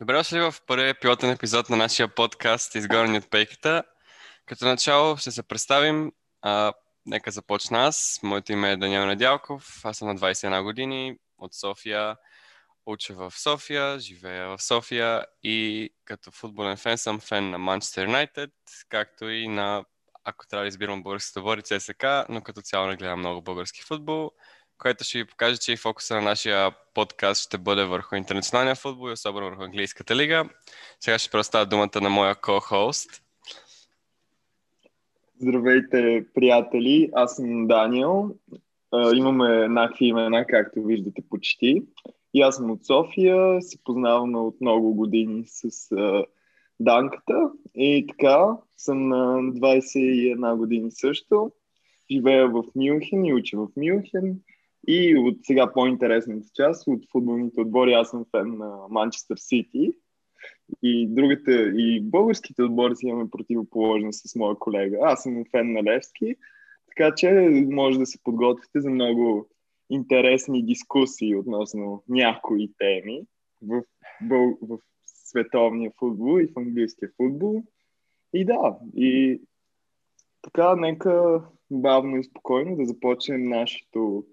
Добре дошли в първия пилотен епизод на нашия подкаст Изгорени от пейката. Като начало ще се представим. А, нека започна аз. Моето име е Даниел Недялков. Аз съм на 21 години от София. Уча в София, живея в София и като футболен фен съм фен на Манчестър Юнайтед, както и на, ако трябва да избирам българската бори, ЦСК, но като цяло не гледам много български футбол което ще ви покаже, че и фокуса на нашия подкаст ще бъде върху интернационалния футбол и особено върху английската лига. Сега ще предоставя думата на моя ко-хост. Здравейте, приятели! Аз съм Даниел. Имаме еднакви имена, както виждате почти. И аз съм от София, се познаваме от много години с Данката. И така, съм на 21 години също. Живея в Мюнхен и уча в Мюнхен. И от сега по-интересната част, от футболните отбори, аз съм фен на Манчестър Сити. И другите, и българските отбори си имаме противоположно с моя колега. Аз съм фен на Левски, така че може да се подготвите за много интересни дискусии относно някои теми в, в, в световния футбол и в английския футбол. И да, и така, нека бавно и спокойно да започнем нашето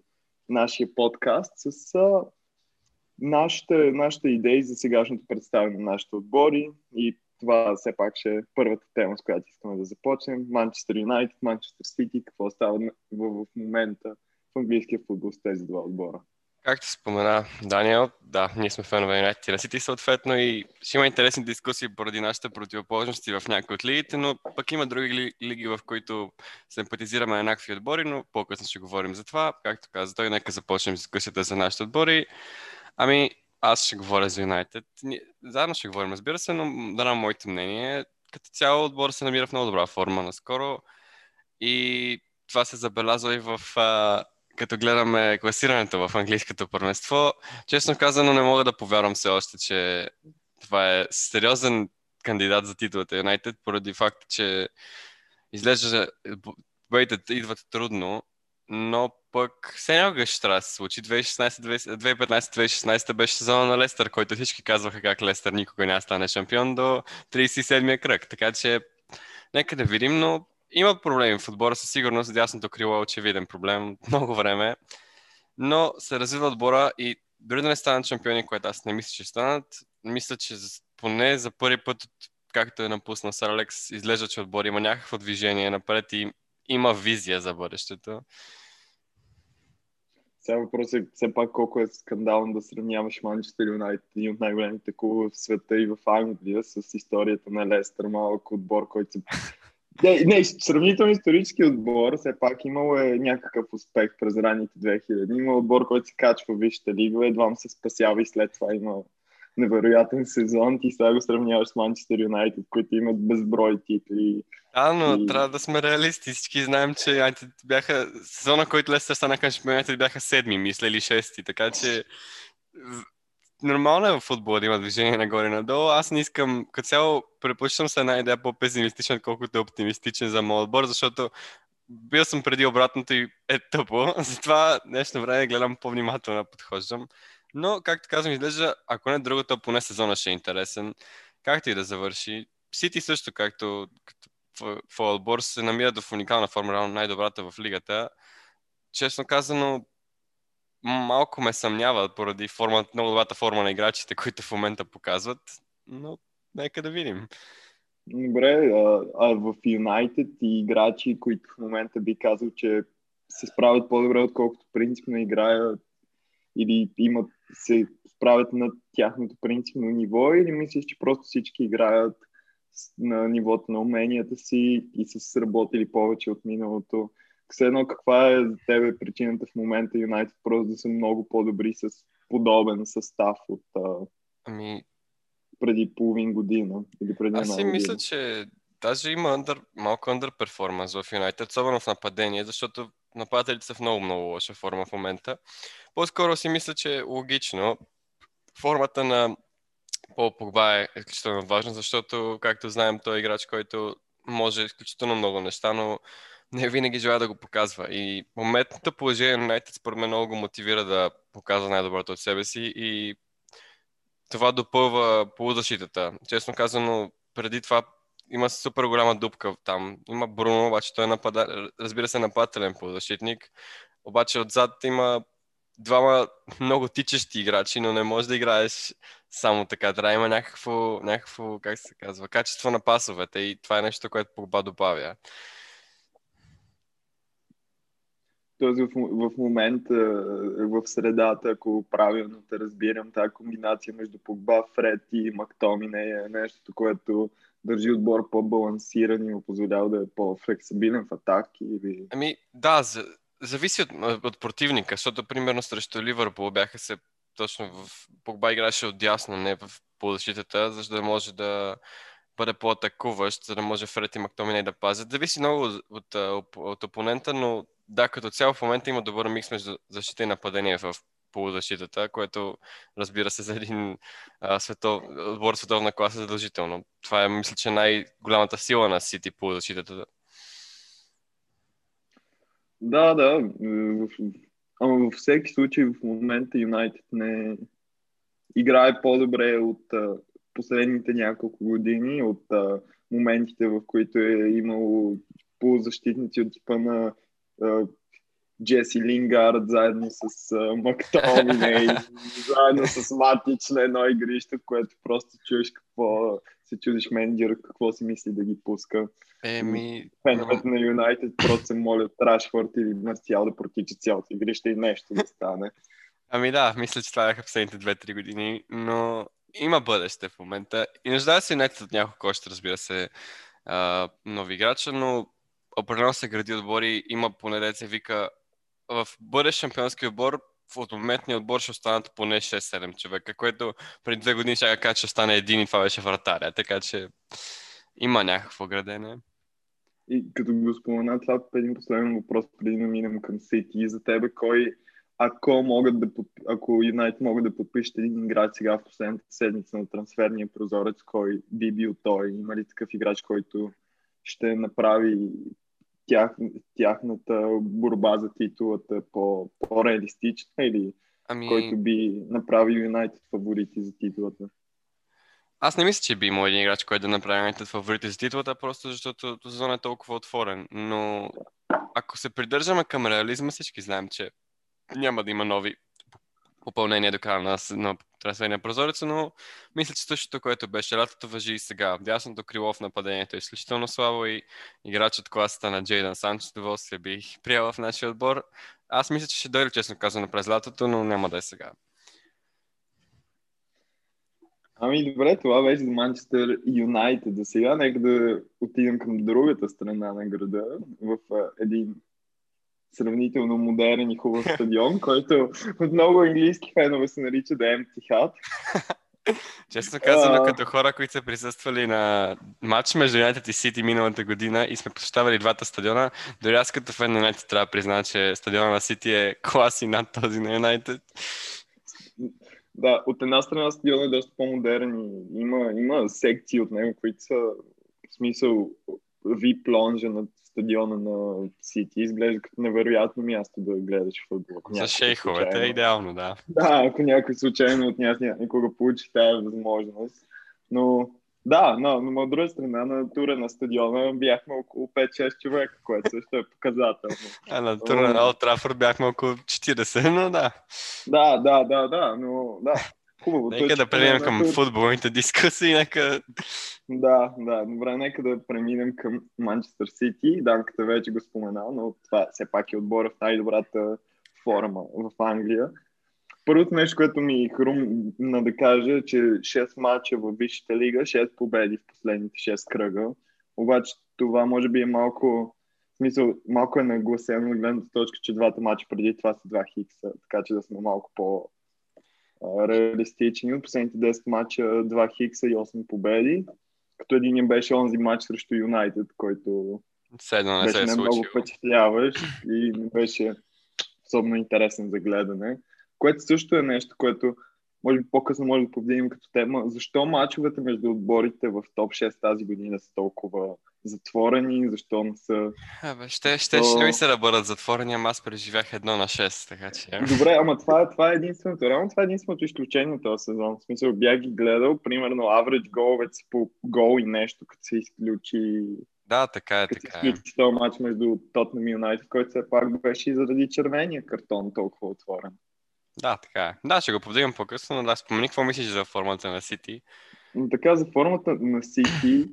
нашия подкаст с а, нашите, нашите идеи за сегашното представяне на нашите отбори и това все пак ще е първата тема, с която искаме да започнем. Манчестър Юнайтед, Манчестър Сити, какво става в, момента в английския футбол с тези два отбора. Както спомена Даниел, да, ние сме фенове на Юнайтед Сити съответно и ще има интересни дискусии поради нашите противоположности в някои от лигите, но пък има други лиги, в които симпатизираме на еднакви отбори, но по-късно ще говорим за това. Както каза той, нека започнем дискусията за нашите отбори. Ами, аз ще говоря за Юнайтед. Заедно ще говорим, разбира се, но да дам моето мнение. Като цяло отбор се намира в много добра форма наскоро и това се забелязва и в като гледаме класирането в английското първенство, честно казано не мога да повярвам все още, че това е сериозен кандидат за титлата Юнайтед, поради факта, че изглежда, бойте идват трудно, но пък все някога ще трябва да се случи. 2015-2016 беше сезона на Лестър, който всички казваха как Лестър никога няма стане шампион до 37-я кръг. Така че нека да видим, но има проблеми в отбора, със сигурност дясното крило е очевиден проблем много време, но се развива отбора и дори да не станат шампиони, което аз не мисля, че станат, мисля, че поне за първи път, както е напуснал Сър Алекс, изглежда, че отбор има някакво движение напред и има визия за бъдещето. Сега въпросът е все пак колко е скандално да сравняваш Манчестър Юнайтед, един от най-големите клубове в света и в Англия, с историята на Лестър, малък отбор, който се не, не, сравнително исторически отбор, все пак имало е някакъв успех през ранните 2000. Има отбор, който се качва в Висшата лига, едва се спасява и след това има невероятен сезон. Ти сега го сравняваш с Манчестър Юнайтед, които имат безброй титли. А, но и... трябва да сме реалисти. Всички знаем, че Юнайтед бяха... Сезона, който Лестър станаха шампионите, бяха седми, мисля, или шести. Така че нормално е в футбола да има движение нагоре и надолу. Аз не искам, като цяло, предпочитам се една идея по-песимистична, колкото е оптимистичен за моят отбор, защото бил съм преди обратното и е тъпо. Затова днешно време гледам по-внимателно подхождам. Но, както казвам, изглежда, ако не другото, поне сезона ще е интересен. Както и да завърши. Сити също, както в отбор, се намира в уникална форма, най-добрата в лигата. Честно казано, малко ме съмнява поради форма, много добрата форма на играчите, които в момента показват, но нека да видим. Добре, а, а в Юнайтед и играчи, които в момента би казал, че се справят по-добре, отколкото принципно играят или имат, се справят на тяхното принципно ниво или мислиш, че просто всички играят на нивото на уменията си и са сработили повече от миналото? Все едно каква е за тебе причината в момента Юнайтед просто да са много по-добри с подобен състав от а, ами... преди половин година или преди Аз си мисля, че даже има under, малко underperformance в Юнайтед, особено в нападение, защото нападателите са в много-много лоша форма в момента. По-скоро си мисля, че е логично. Формата на Пол Погба е изключително важна, защото, както знаем, той е играч, който може изключително много неща, но не винаги желая да го показва. И моментното положение на United според мен много го мотивира да показва най-доброто от себе си и това допълва полузащитата. Честно казано, преди това има супер голяма дупка там. Има Бруно, обаче той е напада... разбира се нападателен полузащитник. Обаче отзад има двама много тичащи играчи, но не можеш да играеш само така. Трябва има някакво, някакво, как се казва, качество на пасовете и това е нещо, което Погба добавя. Тоест в, в момента в средата, ако правилно те разбирам, тази комбинация между Погба, Фред и Мактомине е нещо, което държи отбор по-балансиран и му позволява да е по-флексибилен в атаки? Или... Ами да, за, зависи от, от противника, защото примерно срещу Ливърпул бяха се точно в Погба играше от дясно, не в полузащитата, за да може да бъде по-атакуващ, за да може Фред и Мактомине да пазят. Зависи много от, от, от опонента, но да, като цяло в момента има добър микс между защита и нападение в полузащитата, което разбира се за един а, светов, отбор световна класа е задължително. Това е, мисля, че най-голямата сила на Сити полузащитата. Да, да. Ама във всеки случай в момента Юнайтед не играе по-добре от а, последните няколко години, от а, моментите, в които е имало полузащитници от типа на Джеси Лингард заедно с Мактомине заедно с Матич на едно игрище, което просто чуеш какво се чудиш менеджер, какво си мисли да ги пуска. Еми... Феновете на Юнайтед просто се молят Рашфорд или Марсиал да протича цялото игрище и нещо да стане. Ами да, мисля, че това бяха последните 2-3 години, но има бъдеще в момента. И нуждае се Юнайтед от няколко още, разбира се, нови играча, но определено се гради отбори, има поне деца вика в бъдещ шампионски отбор в моментния отбор ще останат поне 6-7 човека, което преди две години ще кажа, че стане един и това беше вратаря, така че има някакво градене. И като го спомена това, един последен въпрос, преди да минем към Сити. За тебе, кой, ако могат да, ако Юнайтед могат да подпишат един играч сега в последната седмица на трансферния прозорец, кой би бил той? Има ли такъв играч, който ще направи тях, тяхната борба за титулата по, по-реалистична или ами... който би направил Юнайтед фаворити за титулата? Аз не мисля, че би имал един играч, който да направи Юнайтед фаворити за титулата, просто защото сезон е толкова отворен. Но ако се придържаме към реализма, всички знаем, че няма да има нови попълнение до края на, на трансферния прозорец, но мисля, че същото, което беше лятото, въжи и сега. Дясното крило в нападението е изключително слабо и играч от класата на Джейдан Санч с удоволствие бих приела в нашия отбор. Аз мисля, че ще дойде, честно казано, през лятото, но няма да е сега. Ами добре, това беше за Манчестър Юнайтед. За сега нека да отидем към другата страна на града, в един сравнително модерен и хубав стадион, който от много английски фенове се нарича да е Hat. Честно казано, uh... като хора, които са присъствали на матч между Юнайтед и Сити миналата година и сме посещавали двата стадиона, дори аз като фен на Юнайтед трябва да призна, че стадиона на Сити е класи над този на Юнайтед. Да, от една страна стадиона е доста по-модерен и има, има секции от него, които са в смисъл ви плонжа над стадиона на Сити. Изглежда като невероятно място да гледаш футбол. За шейховете е идеално, да. Да, ако някой случайно от нас някога получи тази възможност. Но да, но, но от друга страна на тура на стадиона бяхме около 5-6 човека, което също е показателно. А на тура на Олд бяхме около 40, но да. Да, да, да, да, но да. Хубаво. Нека да преминем към футболните дискусии. Нека... Да, да, добре, нека да преминем към Манчестър Сити. Данката вече го споменал, но това все пак е отбора в най-добрата форма в Англия. Първото нещо, което ми хрумна да кажа е, че 6 мача в Висшата лига, 6 победи в последните 6 кръга. Обаче това може би е малко смисъл, малко е нагласено от гледната точка, че двата мача преди това са два хикса, така че да сме малко по реалистични. От последните 10 мача 2 хикса и 8 победи, като един беше онзи матч срещу Юнайтед, който Седно не беше се е много впечатляващ и не беше особено интересен за гледане. Което също е нещо, което може би по-късно може да повдигнем като тема, защо мачовете между отборите в топ 6 тази година са толкова затворени, защо не са... Абе, ще, ще, ще, ще ми се да бъдат затворени, ама аз преживях едно на 6, така че... Добре, ама това, това е единственото. Реално това е единственото изключение този сезон. В смисъл, бях ги гледал, примерно, average головец по гол и нещо, като се изключи да, така е, като така се е. изключи този матч между Тотнам и Юнайтед, който все пак беше и заради червения картон толкова отворен. Да, така е. Да, ще го повдигам по-късно, но да, спомени какво мислиш за формата на Сити. Но така, за формата на Сити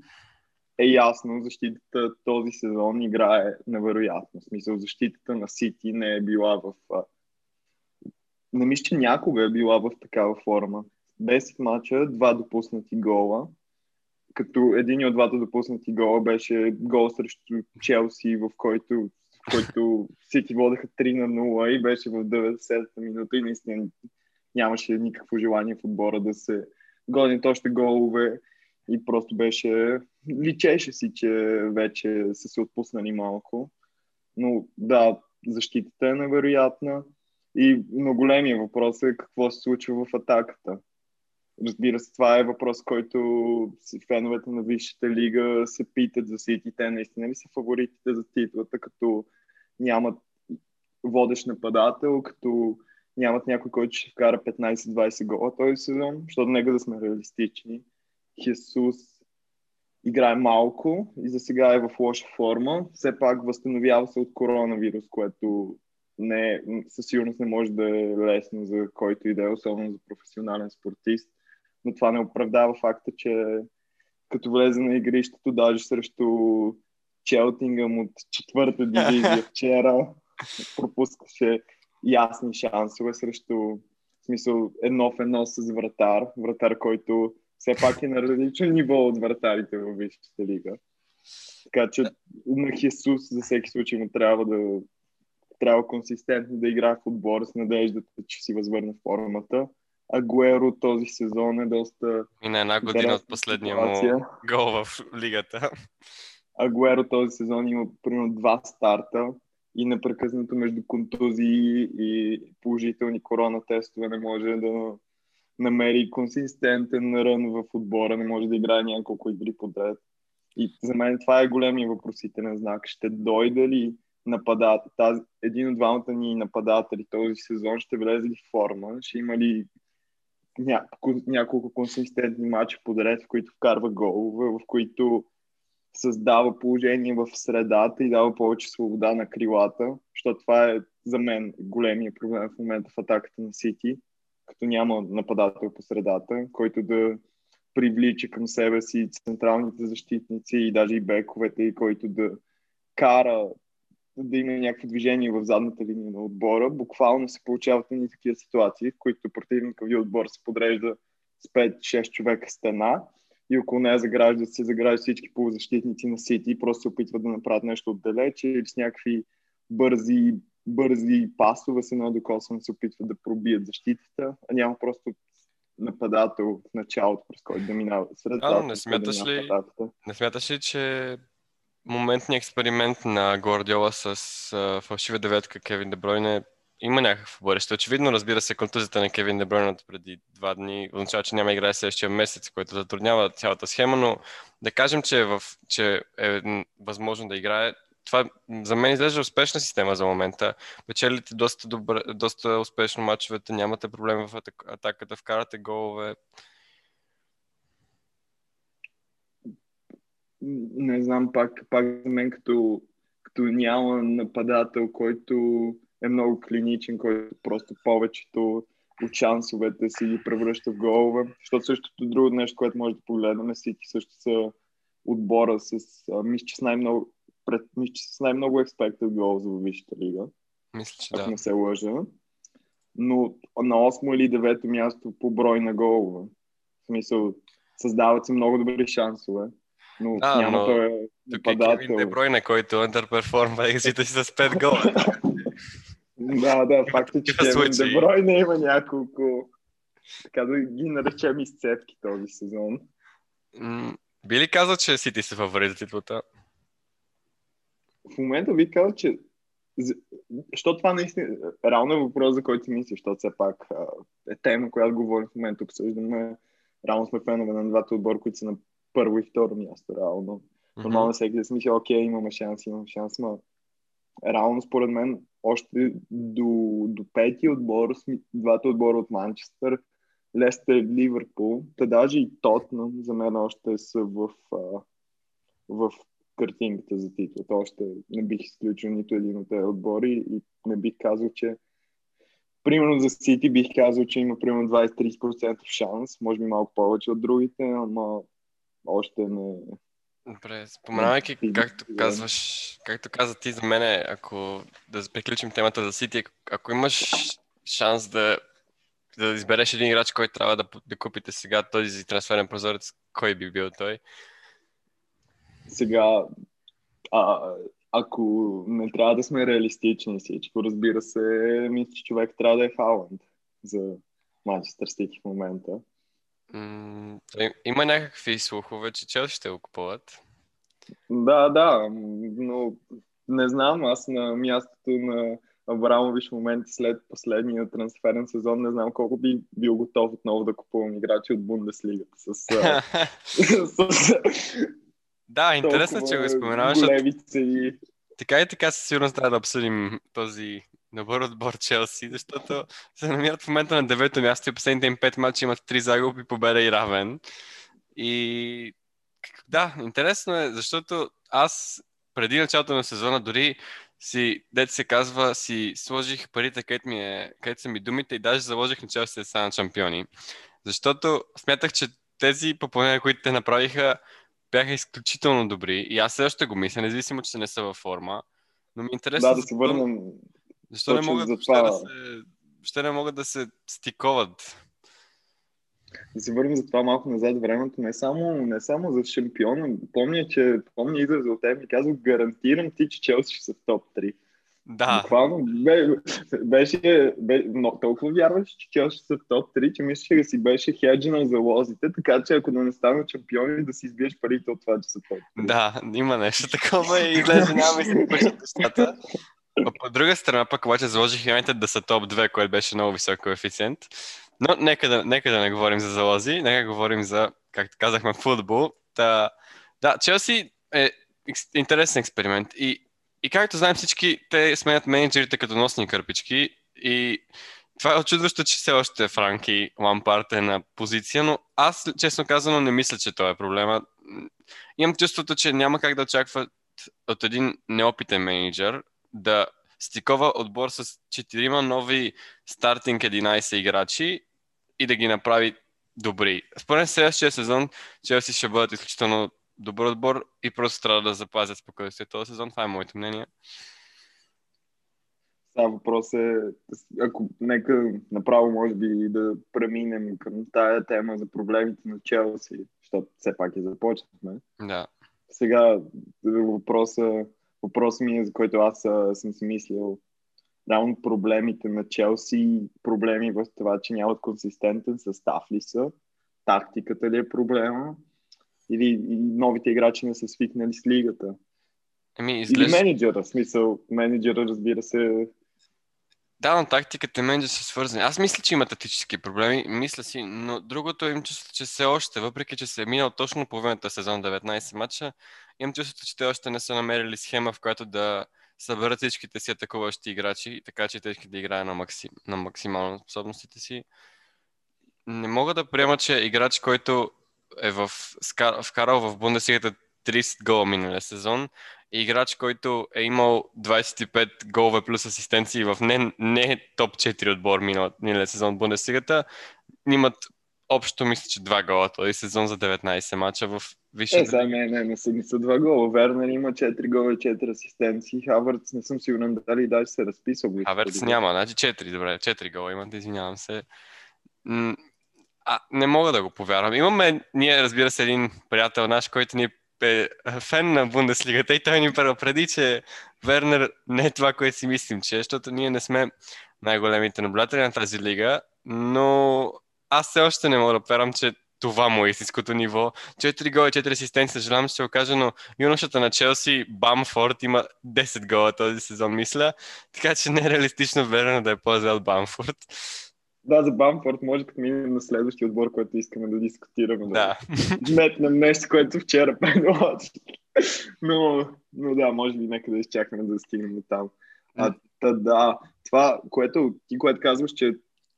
е ясно, защитата този сезон играе невероятно. В смисъл, защитата на Сити не е била в... Не мисля, че някога е била в такава форма. 10 мача, два допуснати гола, като един от двата допуснати гола беше гол срещу Челси, в който, който Сити водеха 3 на 0 и беше в 90-та минута и наистина нямаше никакво желание в отбора да се гонят още голове и просто беше, личеше си, че вече са се отпуснали малко. Но да, защитата е невероятна и но големия въпрос е какво се случва в атаката. Разбира се, това е въпрос, който феновете на Висшата лига се питат за Сити. Те наистина ли са фаворитите за титлата, като нямат водещ нападател, като нямат някой, който ще вкара 15-20 гола този сезон, защото нека да сме реалистични. Хесус играе малко и за сега е в лоша форма. Все пак възстановява се от коронавирус, което не, със сигурност не може да е лесно за който и да е, особено за професионален спортист. Но това не оправдава факта, че като влезе на игрището, даже срещу Челтингъм от четвърта дивизия вчера, пропускаше ясни шансове срещу в смисъл едно в едно с вратар. Вратар, който все пак е на различно ниво от вратарите във Висшата лига. Така че на Хесус за всеки случай му трябва да трябва консистентно да играе в отбора с надеждата, че си възвърне формата. Агуеро този сезон е доста... И на една година от последния му гол в лигата. Агуеро този сезон има примерно два старта и непрекъснато между контузии и положителни корона тестове не може да намери консистентен рън в отбора, не може да играе няколко игри подред. И за мен това е големия въпросителен знак. Ще дойде ли нападател, тази, един от двамата ни нападатели този сезон ще влезе ли в форма, ще има ли няколко, няколко консистентни матчи подред, в които вкарва голове, в които създава положение в средата и дава повече свобода на крилата, защото това е за мен големия проблем в момента в атаката на Сити, като няма нападател по средата, който да привлича към себе си централните защитници и даже и бековете, и който да кара да има някакво движение в задната линия на отбора. Буквално се получават и такива ситуации, в които противника ви отбор се подрежда с 5-6 човека стена и около нея заграждат се заграждат всички полузащитници на Сити и просто се опитват да направят нещо отдалече или с някакви бързи, бързи пасове се едно докосване се опитват да пробият защитата, а няма просто нападател в началото, през който да минава сред А, не смяташ ли- Не смяташ ли, че моментният експеримент на Гордиола с а, фалшива деветка Кевин Дебройне има някакво бъдеще. Очевидно, разбира се, контузията на Кевин Дебройне от преди два дни означава, че няма играе следващия месец, който затруднява цялата схема, но да кажем, че е, в, че е възможно да играе. Това за мен изглежда успешна система за момента. Печелите доста, добре, доста успешно мачовете, нямате проблем в атак, атаката, вкарате голове. не знам, пак, пак за мен като, като няма нападател, който е много клиничен, който просто повечето от шансовете си ги превръща в голове. Защото същото друго нещо, което може да погледнем, Сити също са отбора с, а, мисля, че с най-много, пред, мисля, че с най-много expected goals в Висшата лига, Мисля, че ако да. не се лъжа. Но на 8 или 9 място по брой на голове. В смисъл, създават се много добри шансове, но Да, няма но той Тук е нападател. Кевин Дебройне, който underperforma екзита си с 5 гола. Да, да, факт е, че Кевин. Дебройне има няколко, така да ги наречем изцепки този сезон. М, Би ли казал, че Сити са фаворит за титлата? В момента ви казвам, че Що това наистина, реално е въпрос, за който си мислиш, защото все пак е тема, която говорим в момента, обсъждаме. Реално сме фенове на двата отбора, които са на първо и второ място, реално. Нормално mm-hmm. всеки да си мисля, окей, имаме шанс, имаме шанс, но реално според мен още до, до пети отбор, двата отбора от Манчестър, Лестер, Ливърпул, та даже и Тотнам за мен още са в, в картинката за титлата. Още не бих изключил нито един от тези отбори и не бих казал, че примерно за Сити бих казал, че има примерно 20-30% шанс, може би малко повече от другите, ама още не, Добре, споменавайки, както казваш, както каза ти за мене, ако да приключим темата за Сити, ако имаш шанс да, да избереш един играч, който трябва да, да купите сега този трансферен прозорец, кой би бил той? Сега, а, ако не трябва да сме реалистични всичко, разбира се, мисля, че човек трябва да е Халанд за Манчестър Сити в момента. М- има някакви слухове, че Челси ще го купуват. Да, да, но не знам, аз на мястото на Абрамович в момента след последния трансферен сезон не знам колко би бил готов отново да купувам играчи от Бундеслигата с, с, Да, интересно, че го споменаваш. Така и така със сигурност трябва да обсъдим този добър отбор Челси, защото се намират в момента на девето място и последните им пет мача имат три загуби, победа и равен. И да, интересно е, защото аз преди началото на сезона дори си, дете се казва, си сложих парите, където, ми е, където са ми думите и даже заложих на Челси да станат шампиони. Защото смятах, че тези попълнения, които те направиха, бяха изключително добри. И аз също го мисля, независимо, че не са във форма. Но ми е интересно. Да, да се върнем. Защо не могат, за това... да се, ще не могат да се стиковат? Да се върнем за това малко назад времето, не само, не само за шампиона. Помня, че помня израз от теб и казах, гарантирам ти, че Челси ще са в топ 3. Да. Буквално бе, беше, бе, но, толкова вярваш, че Челси са в топ 3, че мислиш, че си беше хеджинал за лозите, така че ако да не станат шампиони, да си избиеш парите от това, че са топ 3. Да, има нещо такова и излезе няма и си нещата. От друга страна пък обаче заложих Юнайтед да са топ 2, което беше много висок коефициент. Но нека да, нека да не говорим за залози, нека говорим за, както казахме, футбол. Та, да, Челси е интересен експеримент и, и както знаем всички, те сменят менеджерите като носни кърпички и това е очудващо, че все още Франки Лампарт е на позиция, но аз, честно казано, не мисля, че това е проблема. Имам чувството, че няма как да очакват от един неопитен менеджер да стикова отбор с четирима нови стартинг 11 играчи и да ги направи добри. Според следващия сезон Челси ще бъдат изключително добър отбор и просто трябва да запазят спокойствие този сезон. Това е моето мнение. Сега въпрос е, ако нека направо може би да преминем към тая тема за проблемите на Челси, защото все пак и започнахме. Да. Сега въпроса, въпрос ми е, за който аз съм си мислил реално проблемите на Челси, проблеми в това, че нямат консистентен състав ли са, тактиката ли е проблема, или новите играчи не са свикнали с лигата. Ами, изглежда... Или менеджера, в смисъл, менеджера разбира се. Да, но тактиката и менеджер са свързани. Аз мисля, че има тактически проблеми, мисля си, но другото им чувство, че все още, въпреки че се е минал точно половината сезон 19 мача, имам чувството, че те още не са намерили схема, в която да, съберат всичките си атакуващи играчи, така че те да играе на, максим, на максимално способностите си. Не мога да приема, че играч, който е в, вкарал в Бундесигата 30 гола миналия сезон играч, който е имал 25 голове плюс асистенции в не, не топ 4 отбор миналия сезон в Бундесигата, имат общо мисля, че два гола този сезон за 19 мача в Висше. Е, сега не, не, не са, не са два гола. Вернер има 4 гола и 4 асистенции. Хавърц не съм сигурен дали даже се разписал. Хавърц няма, значи 4, добре, 4 гола имат, извинявам се. А, не мога да го повярвам. Имаме, ние разбира се, един приятел наш, който ни е фен на Бундеслигата и той ни преди, че Вернер не е това, което си мислим, че е, защото ние не сме най-големите наблюдатели на тази лига, но аз все още не мога да повярвам, че това му е истинското ниво. 4 гола, 4 асистенции, съжалявам, че се окажа, но юношата на Челси, Бамфорд, има 10 гола този сезон, мисля. Така че не е реалистично верно да е по-зел Бамфорд. Да, за Бамфорд може да минем на следващия отбор, който искаме да дискутираме. Да. да метнем нещо, което вчера пенало. но, но да, може би нека да изчакаме да стигнем до там. А, та, да, това, което ти което казваш, че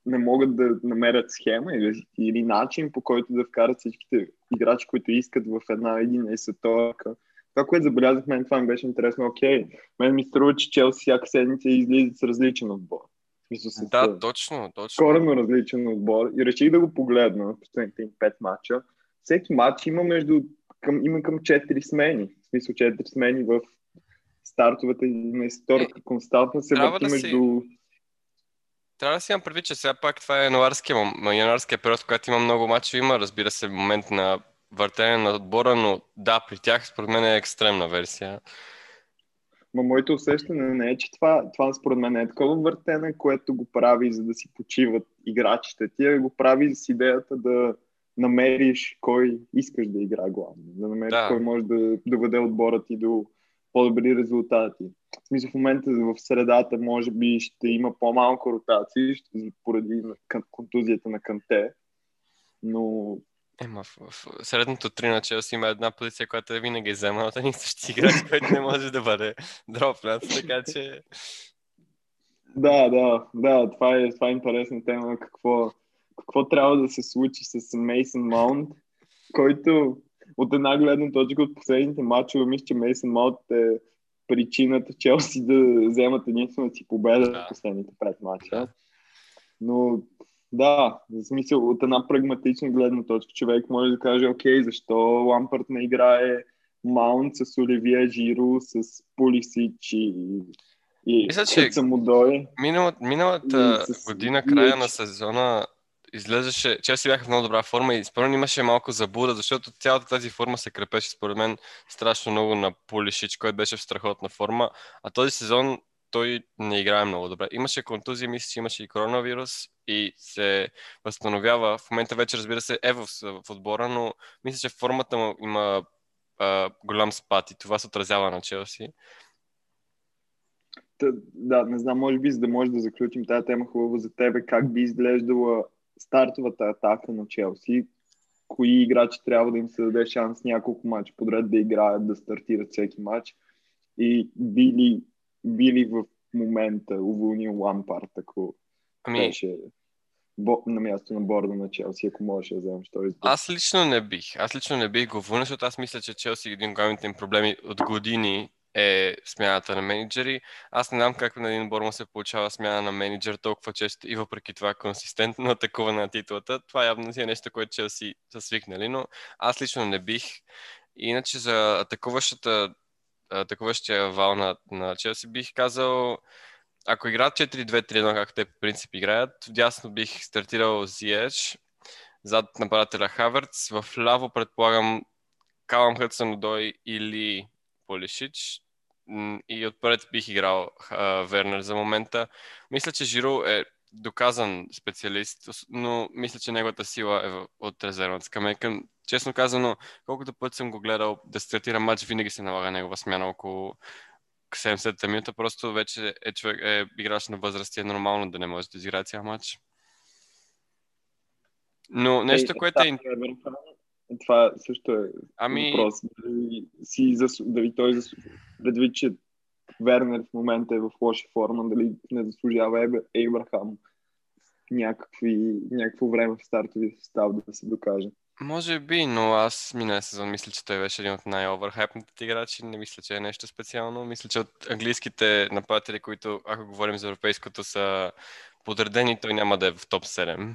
не могат да намерят схема или, или начин по който да вкарат всичките играчи, които искат в една един и световка. Това, което забелязах мен, това ми беше интересно. Окей, мен ми струва, че Челси всяка седмица излизат с различен отбор. Мисля, да, точно, точно. Коренно различен отбор. И реших да го погледна в последните им пет мача. Всеки матч има между към, има към 4 смени. В смисъл 4 смени в стартовата и на втората константна се върти да между... Си... Трябва да си имам предвид, че сега пак това е януарския, януарския период, когато има много мачове. Има, разбира се, момент на въртене на отбора, но да, при тях според мен е екстремна версия. Ма моето усещане не е, че това, това според мен е такова въртене, което го прави за да си почиват играчите. Ти го прави с идеята да намериш кой искаш да игра главно. Да намериш да. кой може да доведе отбора ти до по-добри резултати. В смисъл в момента в средата може би ще има по-малко ротации поради контузията на Канте, но Ема, в, в средното три на Челси има една позиция, която е винаги взема от един същи играч, който не може да бъде дропнат, така че... Да, да, да, това е, това е интересна тема. Какво, какво трябва да се случи с Мейсън Маунт, който от една гледна точка от последните матчове, мисля, че Мейсън Маунт е причината Челси да вземат единствената си победа да. в последните пред матча. Да. Но да, в смисъл от една прагматична гледна точка човек може да каже, окей, защо Лампърт не играе Маунт с Оливия Жиро, с Полисич и, и Мисля, че Самодой. Миналата, миналата година, края на сезона, изглеждаше, че си бяха в много добра форма и според имаше малко забуда, защото цялата тази форма се крепеше според мен страшно много на Полишич, който беше в страхотна форма, а този сезон той не играе много добре. Имаше контузия, мисля, че имаше и коронавирус и се възстановява. В момента вече, разбира се, е в, в отбора, но мисля, че формата му има а, голям спад и това се отразява на Челси. Да, не знам, може би, за да може да заключим тази тема хубаво за тебе, как би изглеждала стартовата атака на Челси, кои играчи трябва да им се даде шанс няколко мача подред да играят, да стартират всеки матч и били, били в момента уволнил Лампард, ако ами... беше на място на борда на Челси, ако можеш да вземеш този избор. Аз лично не бих. Аз лично не бих го вълнил, защото аз мисля, че Челси един от главните им проблеми от години е смяната на менеджери. Аз не знам как на един отбор му се получава смяна на менеджер толкова често и въпреки това консистентно атакуване на титлата. Това явно си е нещо, което Челси са свикнали, но аз лично не бих. Иначе за атакуващата атакуващия вал на, на Челси бих казал ако играят 4-2-3-1, както те по принцип играят, вдясно бих стартирал Зиеч, зад нападателя Хаверц, в ляво предполагам Калам Хътсън Дой или Полишич. И отпред бих играл а, Вернер за момента. Мисля, че Жиро е доказан специалист, но мисля, че неговата сила е от резервната скамейка. Честно казано, колкото път съм го гледал да стартира матч, винаги се налага негова смяна около 70-та минута. Просто вече е, човек, е играч на възраст и е нормално да не може да изиграе цял матч. Но нещо, което е... Това също е ами... въпрос. Дали, си засу... дали той засу... предвид, че Вернер в момента е в лоша форма, дали не заслужава Еб... Ейбрахам някакви, някакво време в стартови състав да се докаже. Може би, но аз миналия сезон мисля, че той беше един от най-оверхайпните играчи. Не мисля, че е нещо специално. Мисля, че от английските нападатели, които, ако говорим за европейското, са подредени, той няма да е в топ 7.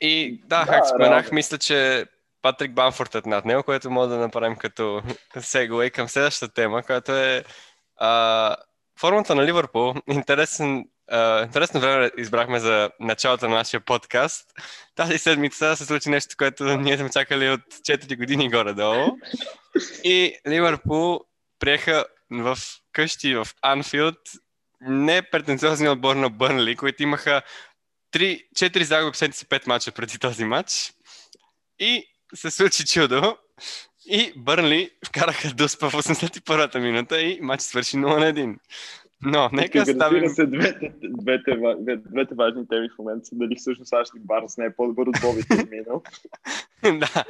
И да, да как споменах, мисля, че Патрик Банфорд е над него, което може да направим като сегуей към следващата тема, която е а, формата на Ливърпул. Интересен, а, интересно време избрахме за началото на нашия подкаст. Тази седмица се случи нещо, което ние сме чакали от 4 години горе-долу. И Ливърпул приеха в къщи в Анфилд не претенциозния отбор на Бърнли, които имаха 3, 4 загуби в 5 мача преди този матч. И се случи чудо. И Бърнли вкараха Дуспа в 81-та минута и матч свърши 0 на 1. Но, нека ставим... се двете, двете, двете, важни теми в момента са дали всъщност Ашли Барнс не е по-добър от Боби Фирмино. да,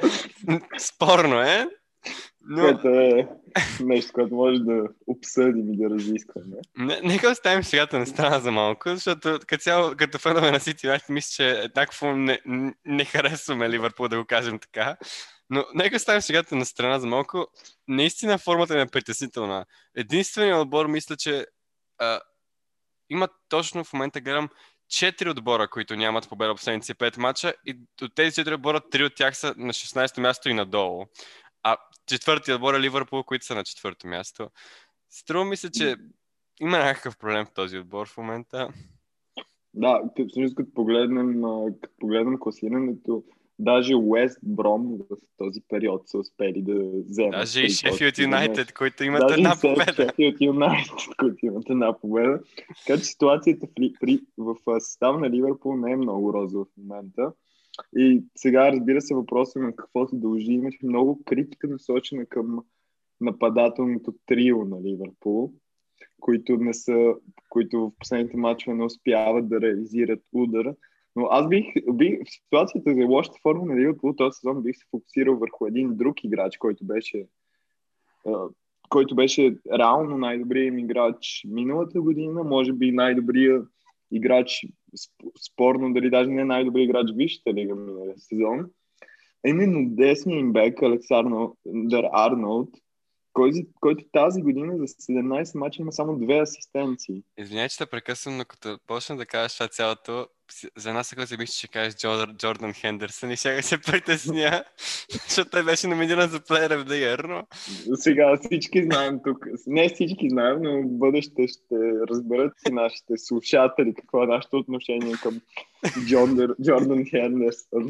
спорно е. Но... Което е нещо, което може да обсъдим и да разискваме. Не, нека оставим сега на страна за малко, защото като, цяло, като фенове на Сити Юнайтед, мисля, че еднакво не, не харесваме Ливърпул, да го кажем така. Но нека оставим сега на страна за малко. Наистина формата ми е притеснителна. Единственият отбор, мисля, че а, има точно в момента гледам четири отбора, които нямат победа последните 5 мача и от тези четири отбора, три от тях са на 16-то място и надолу. А четвъртия отбор е Ливърпул, които са на четвърто място. Струва ми се, че има някакъв проблем в този отбор в момента. Да, всъщност като погледнем, като погледнем класирането, Даже Уест Бром в този период са успели да вземат. Даже и Шефилд Юнайтед, които имат Даже една победа. Шефилд Юнайтед, които имат една победа. Така че ситуацията в, при, в състав на Ливърпул не е много розова в момента. И сега, разбира се, въпросът на какво се дължи. Имаше много критика насочена към нападателното трио на Ливърпул, които, не са, които в последните матчове не успяват да реализират удара. Но аз бих, бих в ситуацията за лошата форма на Ливърпул този сезон бих се фокусирал върху един друг играч, който беше който беше реално най-добрият им играч миналата година, може би най-добрият играч, спорно дали даже не най-добрият играч в Висшата лига миналия сезон. Именно десния им бек Александър Арнолд, който, който тази година за 17 мача има само две асистенции. Извинявай, че те прекъсвам, но като почна да кажеш това цялото, за една секунда си мисля, че кажеш Джордан, Джордан Хендерсън и сега се притесня, защото той беше номиниран за Player of the Year, но... Сега всички знаем тук, не всички знаем, но в бъдеще ще разберат и нашите слушатели какво е нашето отношение към Джордан, Джордан Хендерсън.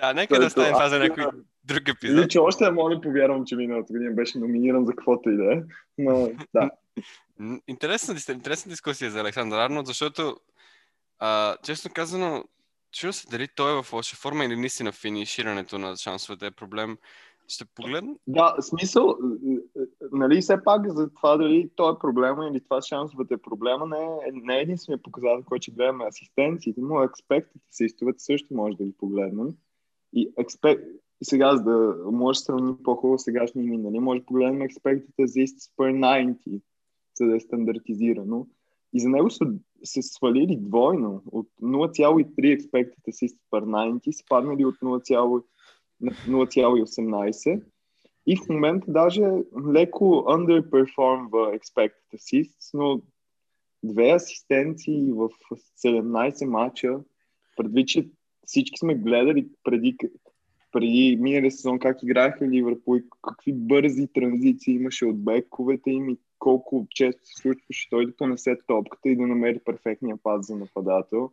Да, нека да оставим това за някой друг епизод. Че още не мога да повярвам, че миналата година беше номиниран за каквото и да е, но да. Интересна, интересна дискусия за Александър Арнолд, защото а, честно казано, чудо се дали той е в лоша форма или наистина финиширането на шансовете е проблем. Ще погледна. Да, смисъл, нали, все пак за това дали той е проблема или това шансовете е проблема, не е, не е единствения показател, който ще гледаме асистенциите, но експектите се изтовете също може да ги погледнем. И, експек... и сега, за да може да сравним по-хубаво сегашни и минали, може да погледнем експектите за per 90, за да е стандартизирано. И за него са се свалили двойно. От 0,3 expected assist per 90 са паднали от 0,18. И в момента даже леко underperformва expected assists, но две асистенции в 17 мача, предвид, че всички сме гледали преди, преди миналия сезон как играеха Ливърпул и какви бързи транзиции имаше от бековете им и колко често се случваше той да понесе топката и да намери перфектния паз за нападател.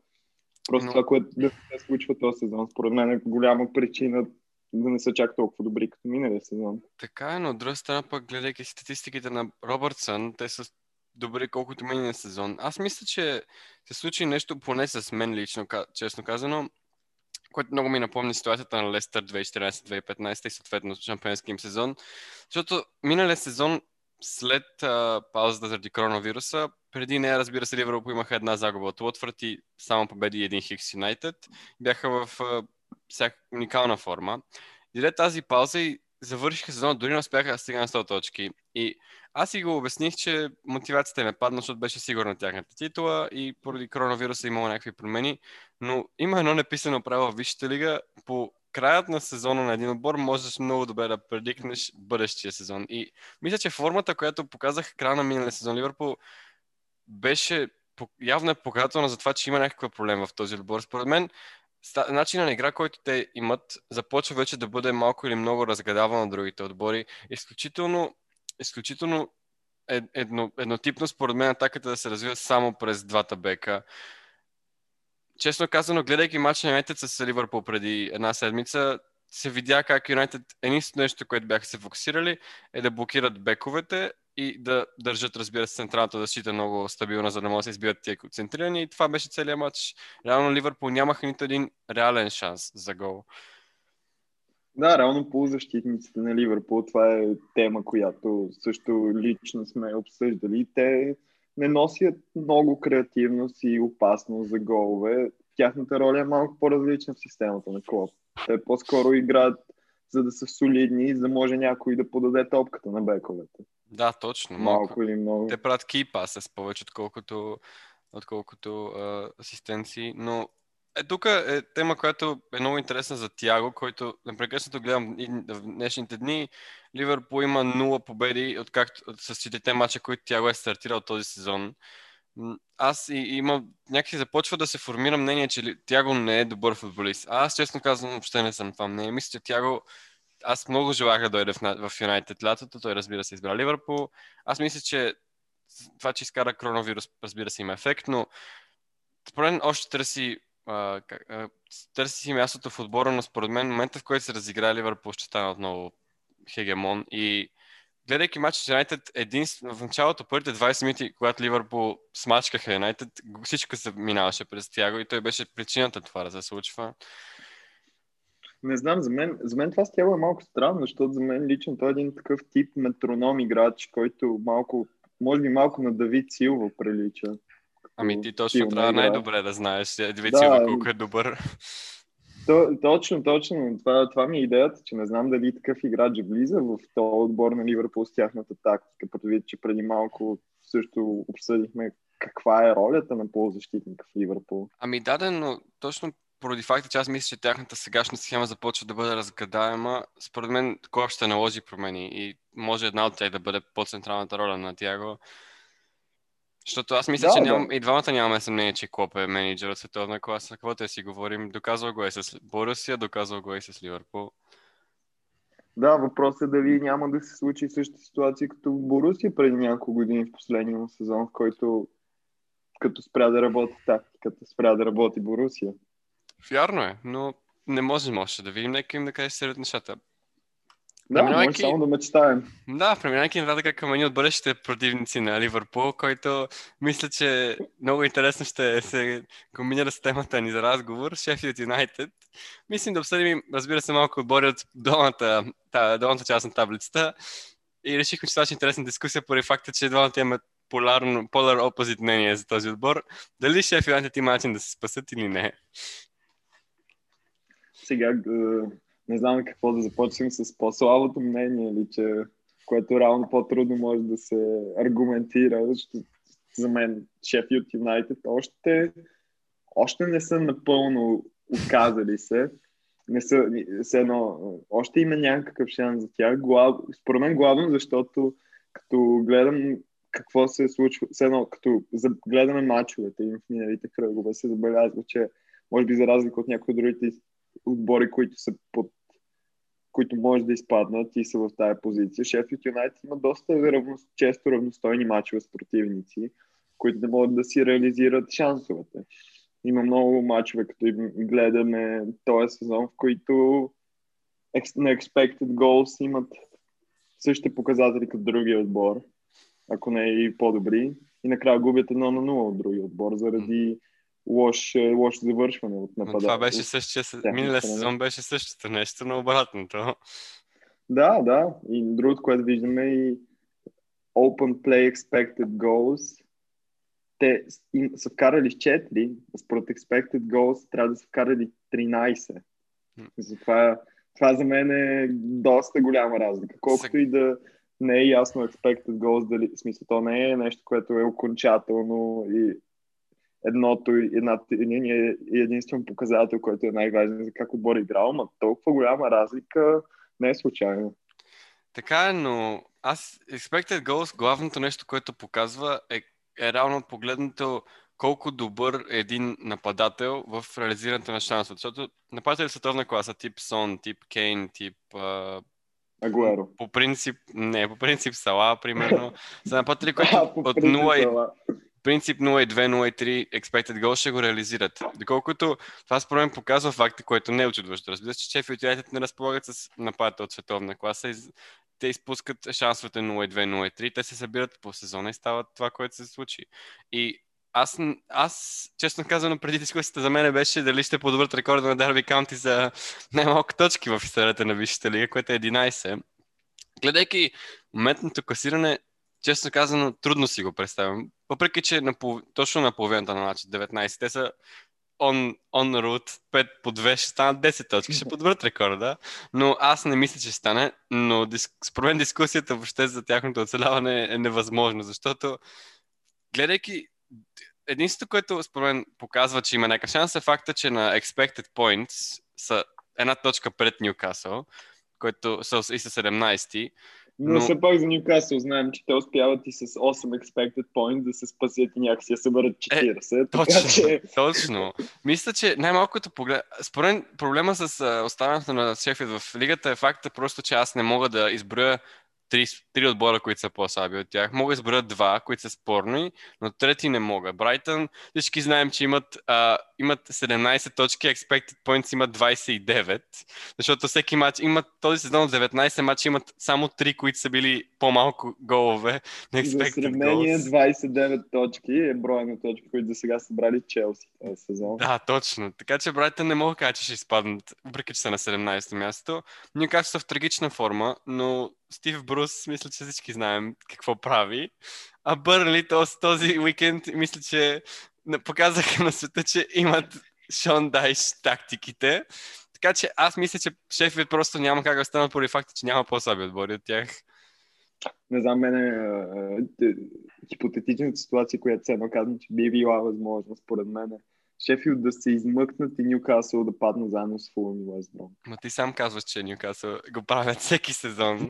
Просто Но... това, което да се случва този сезон, според мен е голяма причина да не са чак толкова добри като миналия сезон. Така е, но от друга страна пък, гледайки статистиките на Робъртсън, те са добри колкото миналия сезон. Аз мисля, че се случи нещо поне с мен лично, честно казано, което много ми напомни ситуацията на Лестър 2014-2015 и съответно шампионския им сезон, защото миналия сезон след а, паузата заради коронавируса, преди нея, разбира се, Ливърпул имаха една загуба от Уотфорд и само победи един Хикс Юнайтед. Бяха в а, всяка уникална форма. И тази пауза и завършиха сезона, дори не успяха да стигнат 100 точки. И аз си го обясних, че мотивацията им е падна, защото беше сигурна тяхната титла и поради коронавируса имало някакви промени. Но има едно неписано правило в Висшата лига по краят на сезона на един отбор можеш много добре да предикнеш бъдещия сезон. И мисля, че формата, която показах края на миналия сезон Ливърпул, беше явно е показателна за това, че има някаква проблем в този отбор. Според мен, начинът на игра, който те имат, започва вече да бъде малко или много разгадаван на другите отбори. Изключително, изключително едно, еднотипно, според мен, атаката да се развива само през двата бека честно казано, гледайки матч на Юнайтед с Ливърпул преди една седмица, се видя как Юнайтед единственото нещо, което бяха се фокусирали, е да блокират бековете и да държат, разбира се, централната защита много стабилна, за да могат да се избиват тия концентрирани. И това беше целият матч. Реално Ливърпул нямаха нито един реален шанс за гол. Да, реално полузащитниците на Ливърпул, това е тема, която също лично сме обсъждали. Те не носят много креативност и опасност за голове. Тяхната роля е малко по-различна в системата на Клоп. Те по-скоро играят за да са солидни, за да може някой да подаде топката на бековете. Да, точно. Малко, малко или много. Те правят кейпа с повече, отколкото, отколкото а, асистенции, но е, тук е тема, която е много интересна за Тяго, който непрекъснато гледам и в днешните дни. Ливърпул има нула победи, откакто с четирите мача, които Тяго е стартирал този сезон. Аз и, имам, някакси започва да се формира мнение, че Тяго не е добър футболист. Аз честно казвам, въобще не съм това мнение. Мисля, че Тяго аз много желах да дойде в, в Юнайтед лятото, той разбира се избра Ливърпул. Аз мисля, че това, че изкара коронавирус, разбира се, има ефект, но според още търси как, а, търси си мястото в отбора, но според мен момента, в който се разигра Ливърпул, ще стане отново хегемон и гледайки матч с Юнайтед, един, в началото, първите 20 минути, когато Ливърпул смачкаха Юнайтед, всичко се минаваше през Тяго и той беше причината това да се случва. Не знам, за мен, за мен това с Тяго е малко странно, защото за мен лично той е един такъв тип метроном играч, който малко, може би малко на Давид Силва прилича. Ами ти точно трябва най-добре да знаеш Давид да, колко е добър. То, точно, точно. Това, това ми е идеята, че не знам дали такъв играч влиза в този отбор на Ливърпул с тяхната тактика, предвид, че преди малко също обсъдихме каква е ролята на полузащитника в Ливърпул. Ами да, но точно поради факта, че аз мисля, че тяхната сегашна схема започва да бъде разгадаема, според мен Клоп ще наложи промени и може една от тях да бъде по-централната роля на Тяго. Защото аз мисля, да, че ням, да. и двамата нямаме съмнение, че Клоп е менеджер от световна класа. Каквото да си говорим, доказал го е с Борусия, доказал го е с Ливърпул. Да, въпросът е дали няма да се случи същата ситуация като в Борусия преди няколко години в последния сезон, в който като спря да работи тактиката, спря да работи Борусия. Вярно е, но не можем още да видим. Нека им да кажа сред нещата. Да, преминавайки... може само да мечтаем. Да, преминайки нататък към едни от бъдещите противници на Ливърпул, който мисля, че много интересно ще се комбинира с темата ни за разговор, Шефилд Юнайтед. Мислим да обсъдим, разбира се, малко отбори от долната, та, долната част на таблицата и решихме, че това ще е интересна дискусия поради факта, че двамата имат полярно, полар опозит мнение за този отбор. Дали Шеф Юнайтед има начин да се спасат или не? Сега не знам какво да започнем с по-слабото мнение, или че, което реално по-трудно може да се аргументира, защото за мен Шефилд Юнайтед още, още не са напълно отказали се. Не са, все едно, още има някакъв шанс за тях. Глав, според мен главно, защото като гледам какво се случва, все едно, като гледаме мачовете им в миналите кръгове, се забелязва, че може би за разлика от някои другите отбори, които са под които може да изпаднат и са в тази позиция. Шефилд Юнайтед има доста равно, често равностойни мачове с противници, които не могат да си реализират шансовете. Има много мачове, като им гледаме този сезон, в които на expected goals имат същите показатели като другия отбор, ако не и по-добри. И накрая губят едно на 0 от другия отбор заради лош, лош завършване от нападател. Това беше същия, миналия сезон беше същото нещо, но обратното. Да, да. И другото, което виждаме и Open Play Expected Goals. Те са вкарали с 4, според Expected Goals трябва да са вкарали 13. Затова това за мен е доста голяма разлика. Колкото и да не е ясно expected goals, дали, в смисъл, то не е нещо, което е окончателно и едното и едната линия е единствен показател, който е най-важен за как отбор е играл, но толкова голяма разлика не е случайно. Така е, но аз expected goals, главното нещо, което показва е, е реално погледнато колко добър е един нападател в реализирането на шансовете. Защото нападатели световна класа, тип Сон, тип Кейн, тип Агуеро. По принцип, не, по принцип Сала, примерно. Са нападатели, които от 0 принцип 0,2-0,3 expected goal ще го реализират. Доколкото това според мен показва факта, което не е очудващо. Разбира се, че Шефилд Юнайтед не разполагат с нападател от световна класа и те изпускат шансовете 0-2, 0-3, те се събират по сезона и стават това, което се случи. И аз, аз, честно казано, преди дискусията за мен беше дали ще подобрят рекорда на Дарби Каунти за най-малко точки в историята на Висшата лига, което е 11. Гледайки моментното класиране, честно казано, трудно си го представям. Въпреки, че на, точно на половината на матч, 19, те са on, on route, 5 по 2 ще станат 10 точки, ще подбрат рекорда, но аз не мисля, че стане, но дис... според мен дискусията въобще за тяхното оцеляване е невъзможно, защото гледайки единството, което според мен показва, че има някакъв шанс е факта, че на expected points са една точка пред Ньюкасъл, който са и са 17 но, но все пак за Ньюкасъл знаем, че те успяват и с 8 expected points да се спасят и някакси да съберат 40. Е, точно, че... точно. Мисля, че най-малкото поглед... Според проблема с оставането на Шефът в лигата е факта просто, че аз не мога да изброя три, три отбора, които са по-слаби от тях. Мога да изброя два, които са спорни, но трети не мога. Брайтън, всички знаем, че имат, а, имат 17 точки, expected points имат 29, защото всеки матч имат, този сезон от 19 матча имат само 3, които са били по-малко голове на expected За сравнение, goals. 29 точки е броя на точки, които до сега са брали Челси този сезон. Да, точно. Така че Брайтън не мога да кажа, че ще изпаднат, въпреки че са на 17 място. Ньюкасъл са в трагична форма, но Стив Брус, мисля, че всички знаем какво прави. А Бърнли този, този уикенд, мисля, че показаха на света, че имат Шон Дайш тактиките. Така че аз мисля, че шефът просто няма как да станат поради факта, че няма по-слаби отбори от тях. Не знам, мене е, хипотетичната ситуация, която се казвам, че би била възможна според мен. Шефилд да се измъкнат и Ньюкасъл да падна заедно с Фулъм и Уест Ма ти сам казваш, че Ньюкасъл го правят всеки сезон.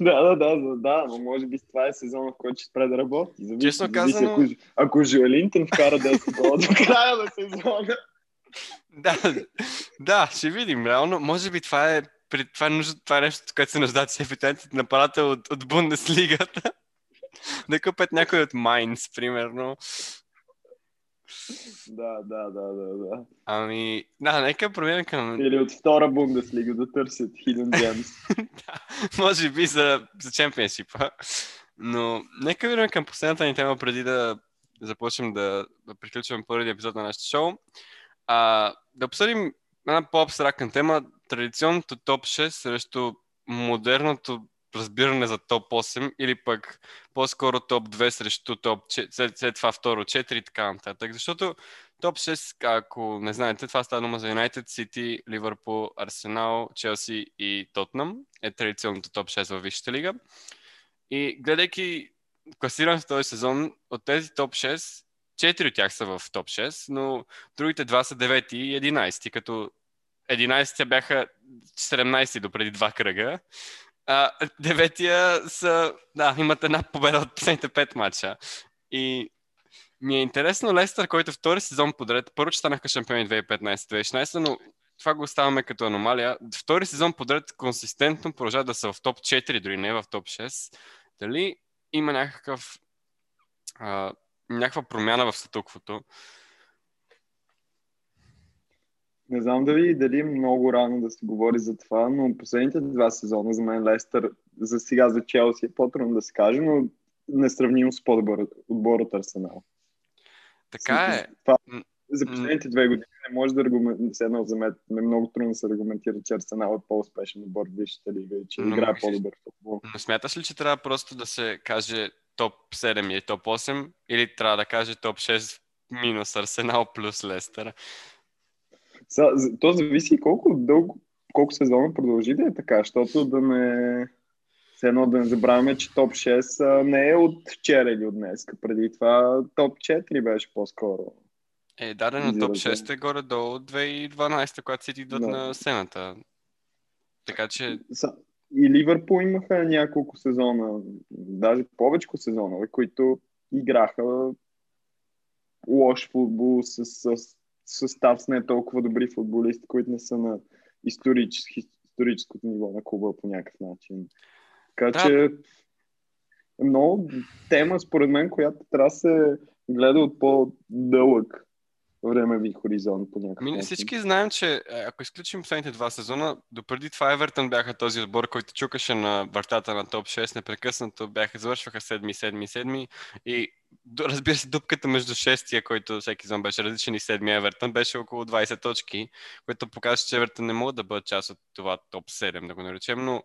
да, да, да, да, да, но може би това е сезона, в който ще спре да работи. Зависи, Честно казано... Ако, ако Жуелинтън вкара 10 гола до края на сезона. да, да, ще видим. Реално, може би това е, това е, нужда, това е нещо, което се нуждаят шефитентите на парата от, от Бундеслигата. да купят някой от Майнс, примерно. Да, да, да, да, да. Ами, да, нека преминем към... Или от втора Бундеслига да търсят Hidden Gems. да, може би за, за чемпионшипа. Но нека видим към последната ни тема преди да започнем да, да приключваме първи епизод на нашето шоу. А, да обсъдим една по-абстрактна тема. Традиционното топ 6 срещу модерното разбиране за топ 8 или пък по-скоро топ 2 срещу топ 4, след, след това второ 4 и така нататък. Защото топ 6, ако не знаете, това става дума за United, City, Ливърпул, Арсенал, Челси и Тотнам. Е традиционното топ 6 във Висшата лига. И гледайки класирането този сезон, от тези топ 6, 4 от тях са в топ 6, но другите два са 9 и 11, като 11 бяха 17 до преди два кръга, а, деветия са, да, имат една победа от последните пет матча. И ми е интересно Лестър, който втори сезон подред, първо, че станаха шампиони 2015-2016, но това го оставаме като аномалия. Втори сезон подред консистентно продължават да са в топ 4, дори не в топ 6. Дали има някакъв а, някаква промяна в статуквото? Не знам дали, дали е много рано да се говори за това, но последните два сезона за мен Лестър, за сега за Челси е по-трудно да се каже, но несравнимо с по-добър отбор от Арсенал. Така е. Това, за последните две години не може да аргументира, за мен е много трудно да се аргументира, че Арсенал е по-успешен отбор в Висшата лига и че но, играе по-добър футбол. Но смяташ ли, че трябва просто да се каже топ 7 или топ 8 или трябва да каже топ 6 минус Арсенал плюс Лестър? То зависи колко дълго, колко сезона продължи да е така, защото да не... Все едно да не забравяме, че топ 6 не е от вчера или от днес. Преди това топ 4 беше по-скоро. Е, да, но топ 6 е горе-долу от 2012, когато си идват да. на сцената. Така че... И Ливърпул имаха няколко сезона, даже повече сезона, които играха лош футбол с, с състав с не толкова добри футболисти, които не са на исторически, историческото ниво на клуба по някакъв начин. Така да. че е много тема, според мен, която трябва да се гледа от по-дълъг времеви хоризонт по някакъв Ми, всички знаем, че е, ако изключим последните два сезона, допреди това Евертън бяха този отбор, който чукаше на вратата на топ 6 непрекъснато, бяха завършваха 7, 7, 7 и разбира се, дупката между шестия, който всеки сезон беше различен и седмия Евертън, беше около 20 точки, което показва, че Евертън не могат да бъдат част от това топ 7, да го наречем, но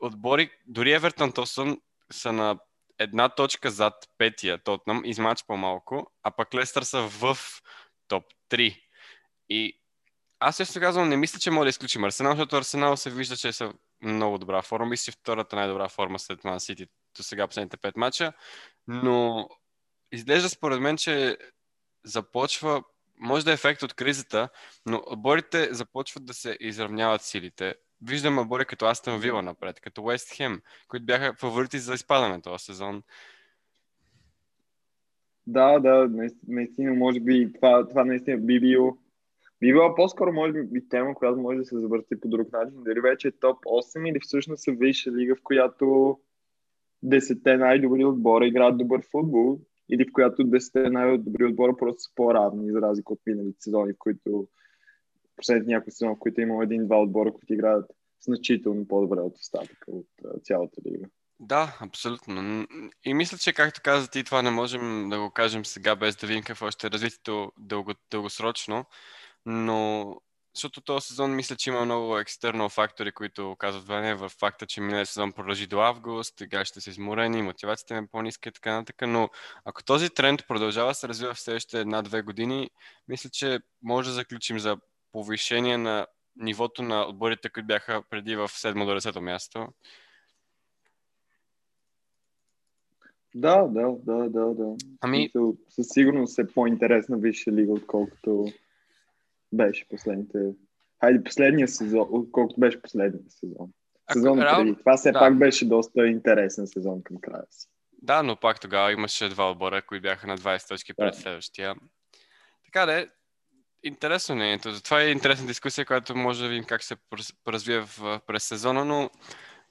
отбори, дори Евертън Тосън са на една точка зад петия Тотнам, измач по-малко, а пък Лестър са в топ 3. И аз също казвам, не мисля, че може да изключим Арсенал, защото Арсенал се вижда, че са много добра форма. Мисля, че втората най-добра форма след Ман Сити до сега последните 5 мача. Но изглежда според мен, че започва, може да е ефект от кризата, но отборите започват да се изравняват силите. Виждам отбори като Астън Вила напред, като Уест Хем, които бяха фаворити за изпадане този сезон. Да, да, наистина, може би това, това наистина би било би била по-скоро, може би, тема, която може да се завърти по друг начин. Дали вече е топ 8 или всъщност е висша лига, в която десетте най-добри отбора играят добър футбол или в която десетте най-добри отбора просто са по-равни, за разлика от миналите сезони, в които последните няколко сезони, в които е имало един-два отбора, които играят значително по-добре от остатъка от цялата лига. Да, абсолютно. И мисля, че както каза ти, това не можем да го кажем сега, без да видим какво ще е развитието дълго, дългосрочно. Но защото този сезон мисля, че има много екстернал фактори, които оказват влияние в факта, че миналия сезон продължи до август, играчите са изморени, мотивацията им е по-ниска и така нататък, но ако този тренд продължава да се развива в следващите една-две години, мисля, че може да заключим за повишение на нивото на отборите, които бяха преди в 7 до 10 място. Да, да, да, да, да. Ами... Със сигурност е по-интересна висша лига, отколкото беше последните... Хайде, последния сезон, отколкото беше последния сезон. Сезон Ако, преди. Това все да. пак беше доста интересен сезон към края си. Да, но пак тогава имаше два отбора, които бяха на 20 точки пред да. следващия. Така да е, интересно не е. Това е интересна дискусия, която може да видим как се развие в, през сезона, но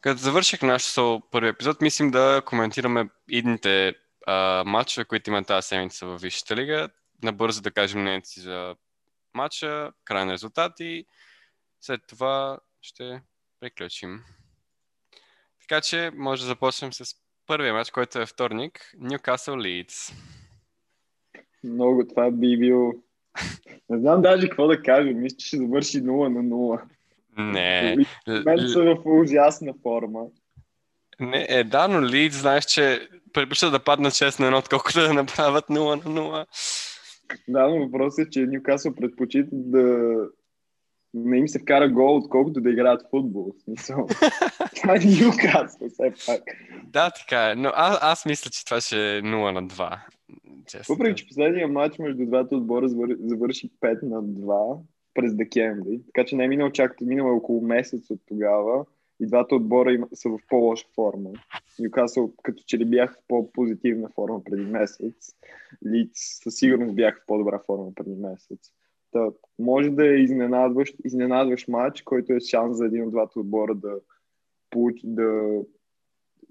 като завърших нашия първи епизод, мислим да коментираме идните а, матчове, които има тази седмица в Висшата лига. Набързо да кажем мнението си за матча, крайен резултат и след това ще приключим. Така че може да започнем с първия матч, който е вторник. Ньюкасъл Лидс. Много това би бил... Не знам даже какво да кажа. Мисля, че ще завърши 0 на 0. Не. Мен са в ужасна форма. Не, е, да, но Лидс, знаеш, че предпочита да паднат 6 на 1, отколкото да направят 0 на 0. Да, но въпросът е, че Ньюкасъл предпочита да не им се вкара гол, отколкото да играят футбол. Смисъл. това е Ньюкасъл, все пак. Да, така е. Но аз, аз мисля, че това ще е 0 на 2. Честно. Въпреки, че последния матч между двата отбора завърши 5 на 2 през декември. Така че не е минал чак, минало е около месец от тогава и двата отбора има, са в по-лоша форма. Ньюкасъл като че ли бях в по-позитивна форма преди месец. Лиц със сигурност бях в по-добра форма преди месец. Та, може да е изненадващ, изненадващ матч, който е шанс за един от двата отбора да, получ, да